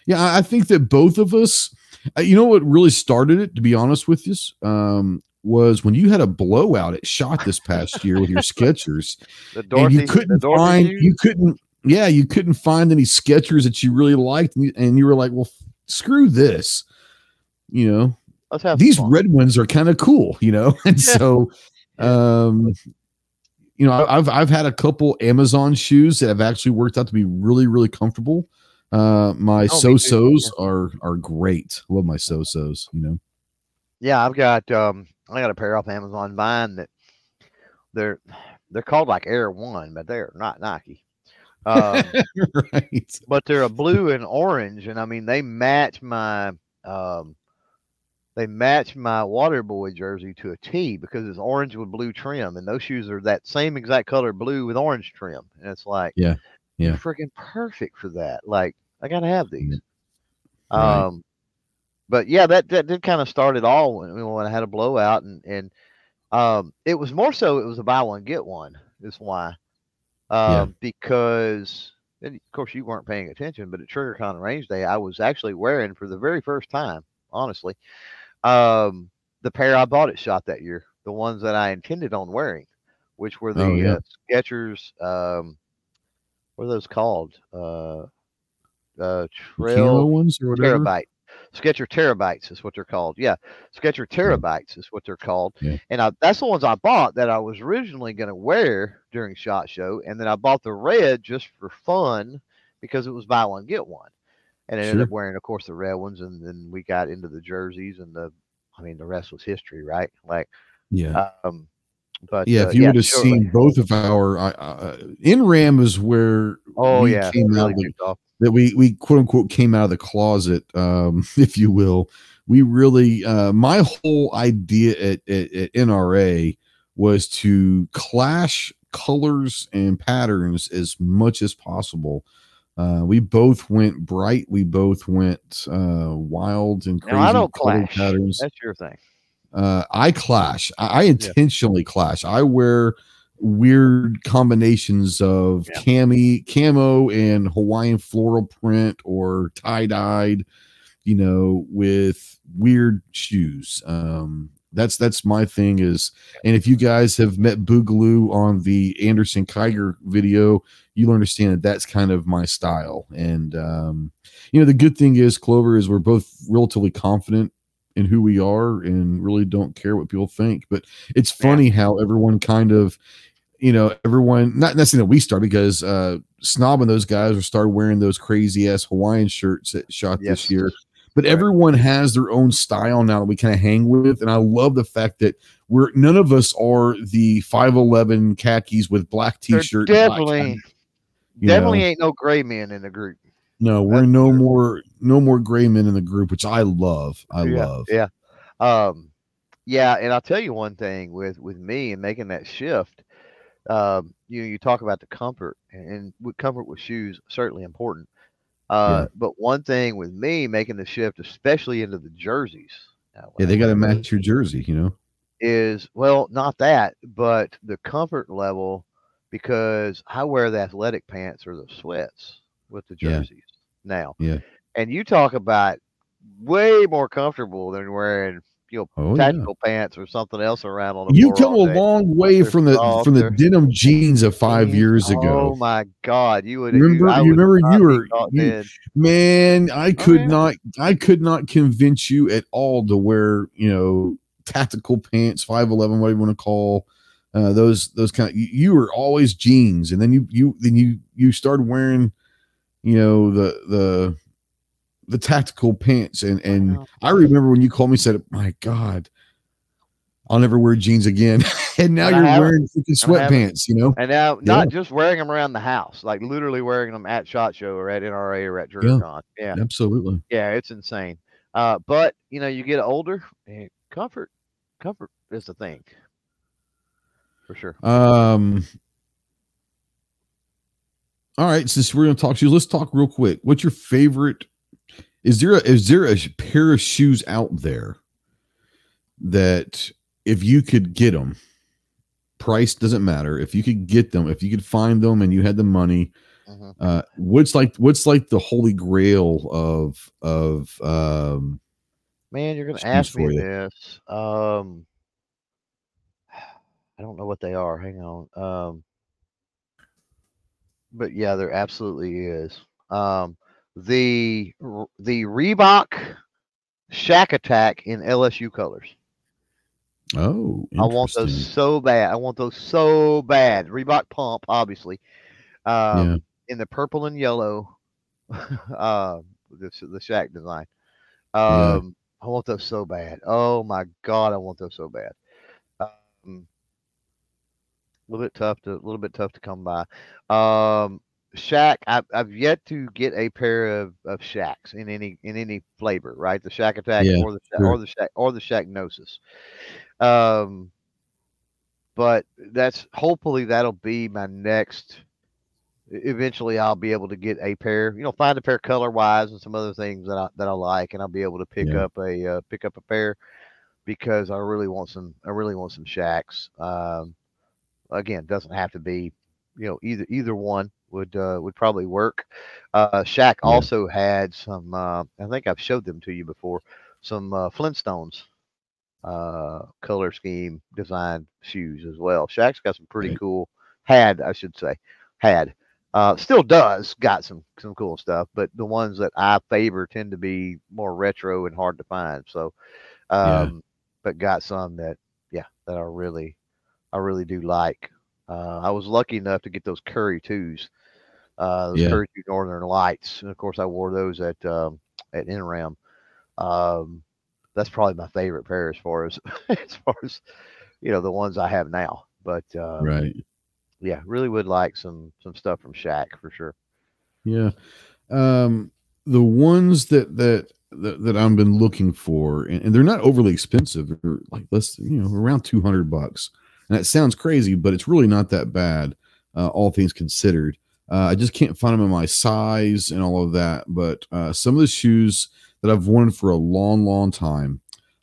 Speaker 1: yeah, I think that both of us. Uh, you know what really started it? To be honest with you, um, was when you had a blowout at shot this past year with your (laughs) Skechers, Dorothy, and you couldn't find you couldn't yeah you couldn't find any Skechers that you really liked, and you, and you were like, well, screw this, you know. These fun. red ones are kind of cool, you know, (laughs) and so, um, you know, I've I've had a couple Amazon shoes that have actually worked out to be really really comfortable. Uh, my oh, so-sos are are great. Love my so-sos, you know.
Speaker 2: Yeah, I've got um I got a pair off Amazon buying that they're they're called like Air One, but they're not Nike. Um, (laughs) right. But they're a blue and orange, and I mean they match my um, they match my Waterboy jersey to a T because it's orange with blue trim, and those shoes are that same exact color blue with orange trim, and it's like
Speaker 1: yeah, yeah,
Speaker 2: freaking perfect for that. Like I gotta have these. Right. Um, but yeah, that that did kind of start it all when, when I had a blowout, and and um, it was more so it was a buy one get one. Is why, um, yeah. because of course you weren't paying attention, but at TriggerCon Range Day, I was actually wearing for the very first time, honestly, um, the pair I bought at Shot that year, the ones that I intended on wearing, which were the oh, yeah. uh, Skechers. Um, what are those called? Uh, uh, trail
Speaker 1: ones or whatever.
Speaker 2: Terabyte. Sketcher terabytes is what they're called. Yeah, Sketcher terabytes is what they're called. Yeah. And I, that's the ones I bought that I was originally going to wear during Shot Show, and then I bought the red just for fun because it was buy one get one, and I ended up wearing, of course, the red ones, and then we got into the jerseys and the, I mean, the rest was history, right? Like,
Speaker 1: yeah.
Speaker 2: Um,
Speaker 1: But yeah, uh, if you yeah, would have sure. seen both of our uh, uh, NRAM is where
Speaker 2: oh yeah
Speaker 1: came really out that we we quote unquote came out of the closet, um, (laughs) if you will. We really uh, my whole idea at, at, at NRA was to clash colors and patterns as much as possible. Uh, we both went bright. We both went uh, wild and crazy.
Speaker 2: Now, I don't clash. Patterns. That's your thing.
Speaker 1: Uh, I clash. I, I intentionally yeah. clash. I wear weird combinations of yeah. cami, camo, and Hawaiian floral print or tie dyed. You know, with weird shoes. Um, that's that's my thing is and if you guys have met boogaloo on the anderson kiger video you'll understand that that's kind of my style and um, you know the good thing is clover is we're both relatively confident in who we are and really don't care what people think but it's funny yeah. how everyone kind of you know everyone not necessarily that we start because uh snob and those guys were started wearing those crazy ass hawaiian shirts that shot yes. this year but right. everyone has their own style now that we kind of hang with and i love the fact that we're none of us are the 511 khakis with black t-shirt
Speaker 2: definitely definitely know. ain't no gray men in the group
Speaker 1: no we're That's no more no more gray men in the group which i love. I
Speaker 2: yeah,
Speaker 1: love.
Speaker 2: yeah. Um yeah and i'll tell you one thing with with me and making that shift um you know you talk about the comfort and, and comfort with shoes certainly important. Uh, yeah. But one thing with me making the shift, especially into the jerseys,
Speaker 1: yeah, they got to match your jersey, you know,
Speaker 2: is well, not that, but the comfort level because I wear the athletic pants or the sweats with the jerseys. Now.
Speaker 1: Yeah.
Speaker 2: And you talk about way more comfortable than wearing you know oh, tactical yeah. pants or something else around on the
Speaker 1: you come a long way from the from the denim jeans of five years ago.
Speaker 2: Oh my god. You would
Speaker 1: remember you, remember you were you, man i could oh, not i could not convince you at all to wear you know tactical pants 511 whatever you want to call uh, those those kind of you, you were always jeans. And then you you then you you started wearing you know the the the tactical pants and and I, I remember when you called me said my god I'll never wear jeans again. (laughs) and now you're wearing freaking sweatpants, you know.
Speaker 2: And now, not just wearing them around the house, like literally wearing them at Shot Show or at NRA or at TriggerCon. Yeah.
Speaker 1: yeah, absolutely.
Speaker 2: Yeah, it's insane. Uh, but you know, you get older, and comfort, comfort is the thing, for sure.
Speaker 1: Um. All right, since we're going to talk shoes, let's talk real quick. What's your favorite is there a, is there a pair of shoes out there that if you could get them, price doesn't matter. If you could get them, if you could find them, and you had the money, mm-hmm. uh, what's like what's like the holy grail of of um,
Speaker 2: man? You're gonna ask me this. Um, (sighs) I don't know what they are. Hang on. Um, but yeah, there absolutely is. Um, the the Reebok Shaq Attack in LSU colors.
Speaker 1: Oh,
Speaker 2: I want those so bad. I want those so bad. Reebok pump, obviously, um, yeah. in the purple and yellow, uh, (laughs) the the Shaq design. Um, yeah. I want those so bad. Oh my god, I want those so bad. Um, a little bit tough to a little bit tough to come by. Um, Shaq, I've, I've yet to get a pair of, of Shaqs in any in any flavor, right? The Shaq Attack yeah, or the sure. or the Shaq or the Shaqnosis. Um, but that's hopefully that'll be my next. Eventually, I'll be able to get a pair. You know, find a pair color wise and some other things that I that I like, and I'll be able to pick yeah. up a uh, pick up a pair because I really want some. I really want some Shaqs. Um, again, doesn't have to be you know either either one would uh, would probably work. Uh, Shaq yeah. also had some. Uh, I think I've showed them to you before. Some uh, Flintstones uh, color scheme design shoes as well. Shaq's got some pretty cool. Had I should say had. Uh, still does got some some cool stuff, but the ones that I favor tend to be more retro and hard to find. So, um, yeah. but got some that yeah that are really I really do like. Uh, I was lucky enough to get those Curry twos, uh, those yeah. Curry two Northern Lights, and of course I wore those at um, at NRAM. Um, that's probably my favorite pair as far as (laughs) as far as you know the ones I have now. But uh,
Speaker 1: right,
Speaker 2: yeah, really would like some some stuff from Shaq for sure.
Speaker 1: Yeah, um, the ones that that that, that I've been looking for, and, and, they're not overly expensive. They're like less, you know, around two hundred bucks. And that sounds crazy, but it's really not that bad, uh, all things considered. Uh, I just can't find them in my size and all of that. But uh, some of the shoes that I've worn for a long, long time,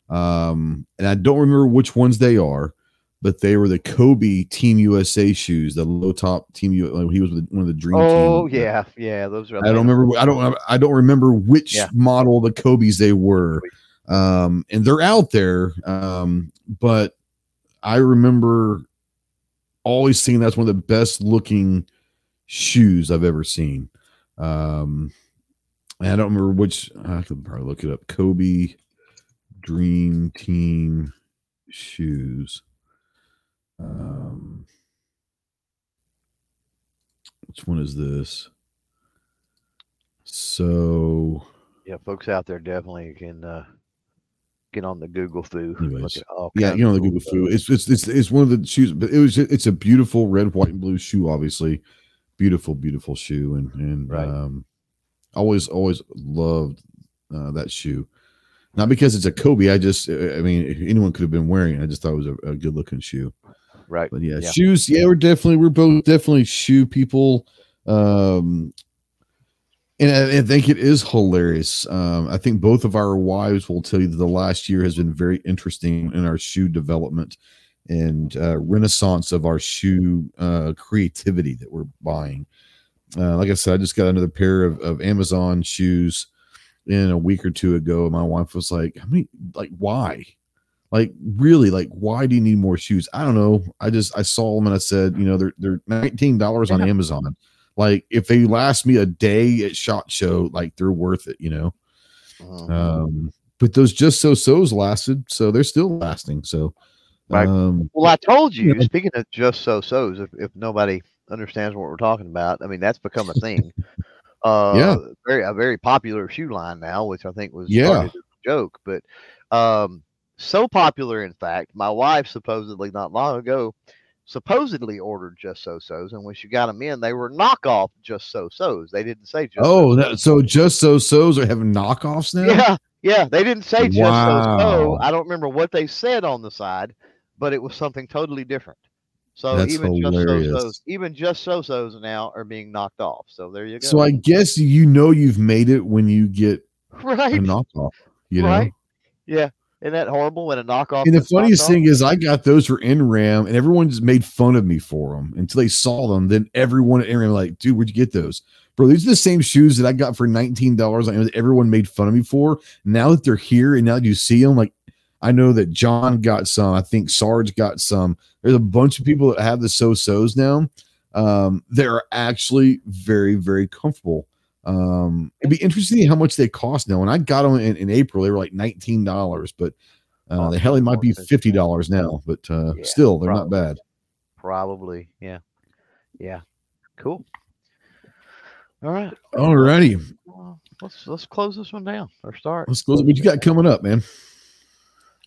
Speaker 1: um, and I don't remember which ones they are, but they were the Kobe Team USA shoes, the low top Team. U- he was one of the Dream. Team.
Speaker 2: Oh team. yeah, yeah, those are.
Speaker 1: I don't remember. I don't. I don't remember which yeah. model the Kobe's they were, um, and they're out there. Um, but I remember always seeing that's one of the best looking shoes I've ever seen. Um, I don't remember which. I could probably look it up. Kobe Dream Team shoes. Um, which one is this? So,
Speaker 2: yeah, folks out there definitely can uh, get on the Google fu.
Speaker 1: yeah, you know the Google fu. It's, it's it's it's one of the shoes, but it was it's a beautiful red, white, and blue shoe. Obviously, beautiful, beautiful shoe, and and right. um, always always loved uh, that shoe. Not because it's a Kobe. I just, I mean, anyone could have been wearing it. I just thought it was a, a good looking shoe.
Speaker 2: Right.
Speaker 1: But yeah, yeah, shoes. Yeah, we're definitely we're both definitely shoe people. Um, and I, I, think it is hilarious. Um, I think both of our wives will tell you that the last year has been very interesting in our shoe development and uh, renaissance of our shoe uh, creativity that we're buying. Uh, like I said, I just got another pair of, of Amazon shoes in a week or two ago. And my wife was like, "How many? Like, why? Like, really? Like, why do you need more shoes? I don't know. I just I saw them and I said, you know, they're they're nineteen dollars on Amazon. Like if they last me a day at Shot Show, like they're worth it, you know. Uh-huh. Um, but those just so so's lasted, so they're still lasting. So,
Speaker 2: right. Um, well, I told you. Speaking of just so so's, if if nobody understands what we're talking about, I mean that's become a thing. (laughs) uh, yeah, very a very popular shoe line now, which I think was
Speaker 1: yeah
Speaker 2: a joke, but um, so popular in fact, my wife supposedly not long ago supposedly ordered just so so's, and when she got them in, they were knockoff just so so's. They didn't say
Speaker 1: just. Oh, that, so just so so's are having knockoffs now.
Speaker 2: Yeah, yeah, they didn't say just wow. so so. I don't remember what they said on the side, but it was something totally different. So That's even hilarious. just so so's, even just so so's now are being knocked off. So there you go.
Speaker 1: So I guess you know you've made it when you get (laughs) right. a knockoff. You know? Right.
Speaker 2: Yeah. Isn't that horrible when a knockoff?
Speaker 1: And the funniest thing is, I got those for NRAM, and everyone just made fun of me for them until they saw them. Then everyone at NRAM like, dude, where'd you get those? Bro, these are the same shoes that I got for nineteen dollars. I know that everyone made fun of me for. Now that they're here and now that you see them, like I know that John got some. I think Sarge got some. There's a bunch of people that have the so so's now. Um, they're actually very, very comfortable. Um, it'd be interesting to see how much they cost now. When I got them in, in April, they were like nineteen dollars, but uh, the hell, they might be fifty dollars now. But uh, yeah, still, they're probably. not bad.
Speaker 2: Probably, yeah, yeah, cool. All right,
Speaker 1: all righty.
Speaker 2: let's let's close this one down or start.
Speaker 1: Let's close. What you got coming up, man?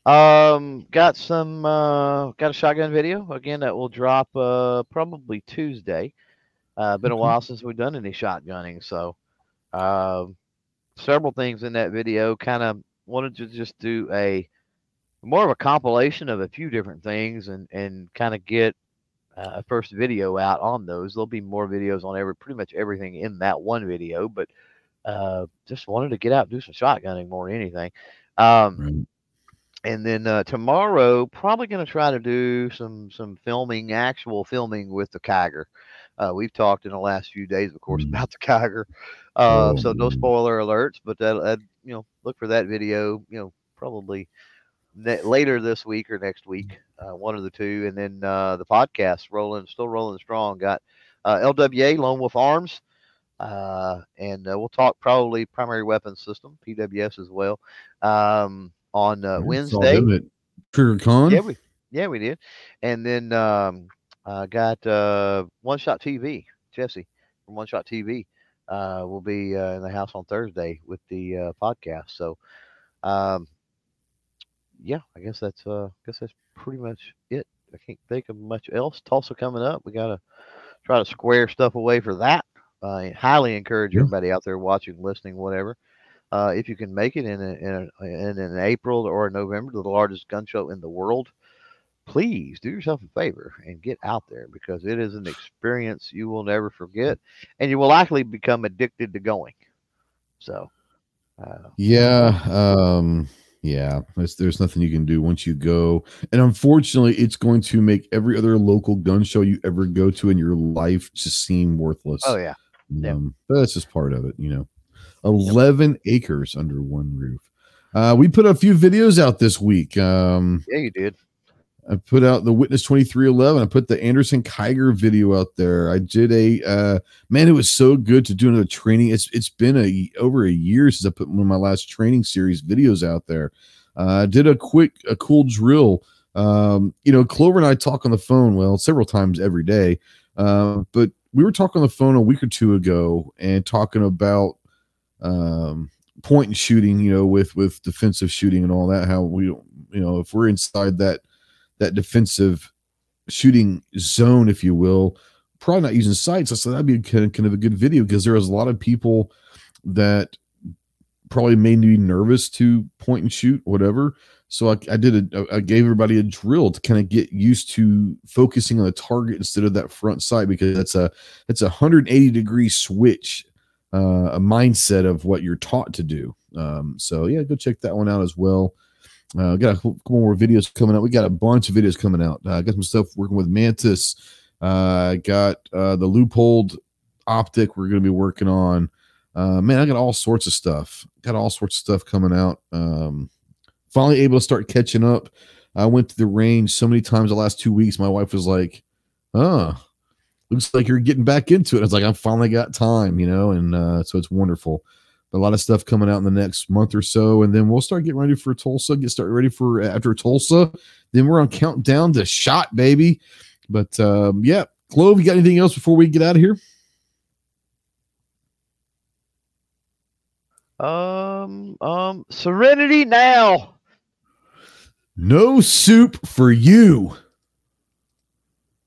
Speaker 2: Um, got some uh, got a shotgun video again that will drop uh probably Tuesday. Uh, been a while since we've done any shotgunning, so um, several things in that video. Kind of wanted to just do a more of a compilation of a few different things and and kind of get uh, a first video out on those. There'll be more videos on every pretty much everything in that one video, but uh, just wanted to get out do some shotgunning more than anything. Um, right. And then uh, tomorrow, probably going to try to do some some filming, actual filming with the Kiger. Uh, we've talked in the last few days, of course, mm. about the Kiger. Uh, oh, so no spoiler alerts, but that, that, you know, look for that video. You know, probably ne- later this week or next week, uh, one of the two, and then uh, the podcast rolling, still rolling strong. Got uh, LWA Lone Wolf Arms, uh, and uh, we'll talk probably primary weapons system PWS as well um, on uh, Wednesday.
Speaker 1: Trigger Con.
Speaker 2: Yeah, we yeah we did, and then um, got One Shot TV Jesse from One Shot TV uh, will be uh, in the house on Thursday with the uh, podcast. So, um, yeah, I guess that's uh, I guess that's pretty much it. I can't think of much else. Tulsa coming up. We got to try to square stuff away for that. I highly encourage yeah. everybody out there watching, listening, whatever. Uh, if you can make it in a, in, a, in an April or November, the largest gun show in the world, please do yourself a favor and get out there because it is an experience you will never forget, and you will likely become addicted to going. So,
Speaker 1: uh, yeah, um, yeah, there's, there's nothing you can do once you go, and unfortunately, it's going to make every other local gun show you ever go to in your life just seem worthless.
Speaker 2: Oh yeah,
Speaker 1: um, but that's just part of it, you know. Eleven yep. acres under one roof. Uh, we put a few videos out this week. Um,
Speaker 2: yeah, you did.
Speaker 1: I put out the Witness 2311. I put the Anderson Kiger video out there. I did a uh, man, it was so good to do another training. It's it's been a over a year since I put one of my last training series videos out there. Uh, I did a quick a cool drill. Um, you know, Clover and I talk on the phone well several times every day. Uh, but we were talking on the phone a week or two ago and talking about um, point and shooting, you know, with with defensive shooting and all that. How we, you know, if we're inside that that defensive shooting zone, if you will, probably not using sights. I said that'd be kind of, kind of a good video because there was a lot of people that probably made me nervous to point and shoot, whatever. So I, I did a, I gave everybody a drill to kind of get used to focusing on the target instead of that front sight because that's a that's a 180 degree switch, uh, a mindset of what you're taught to do. Um, so yeah, go check that one out as well. Uh, got a couple more videos coming out. We got a bunch of videos coming out. Uh, got some stuff working with Mantis. Uh, got uh, the Leupold optic we're going to be working on. Uh, man, I got all sorts of stuff. Got all sorts of stuff coming out. Um, finally able to start catching up. I went to the range so many times the last two weeks. My wife was like, "Oh, looks like you're getting back into it." I was like, "I finally got time," you know, and uh, so it's wonderful a lot of stuff coming out in the next month or so, and then we'll start getting ready for Tulsa. Get started ready for after Tulsa. Then we're on countdown to shot, baby. But um, yeah, Clove, you got anything else before we get out of here?
Speaker 2: Um, um, Serenity now.
Speaker 1: No soup for you.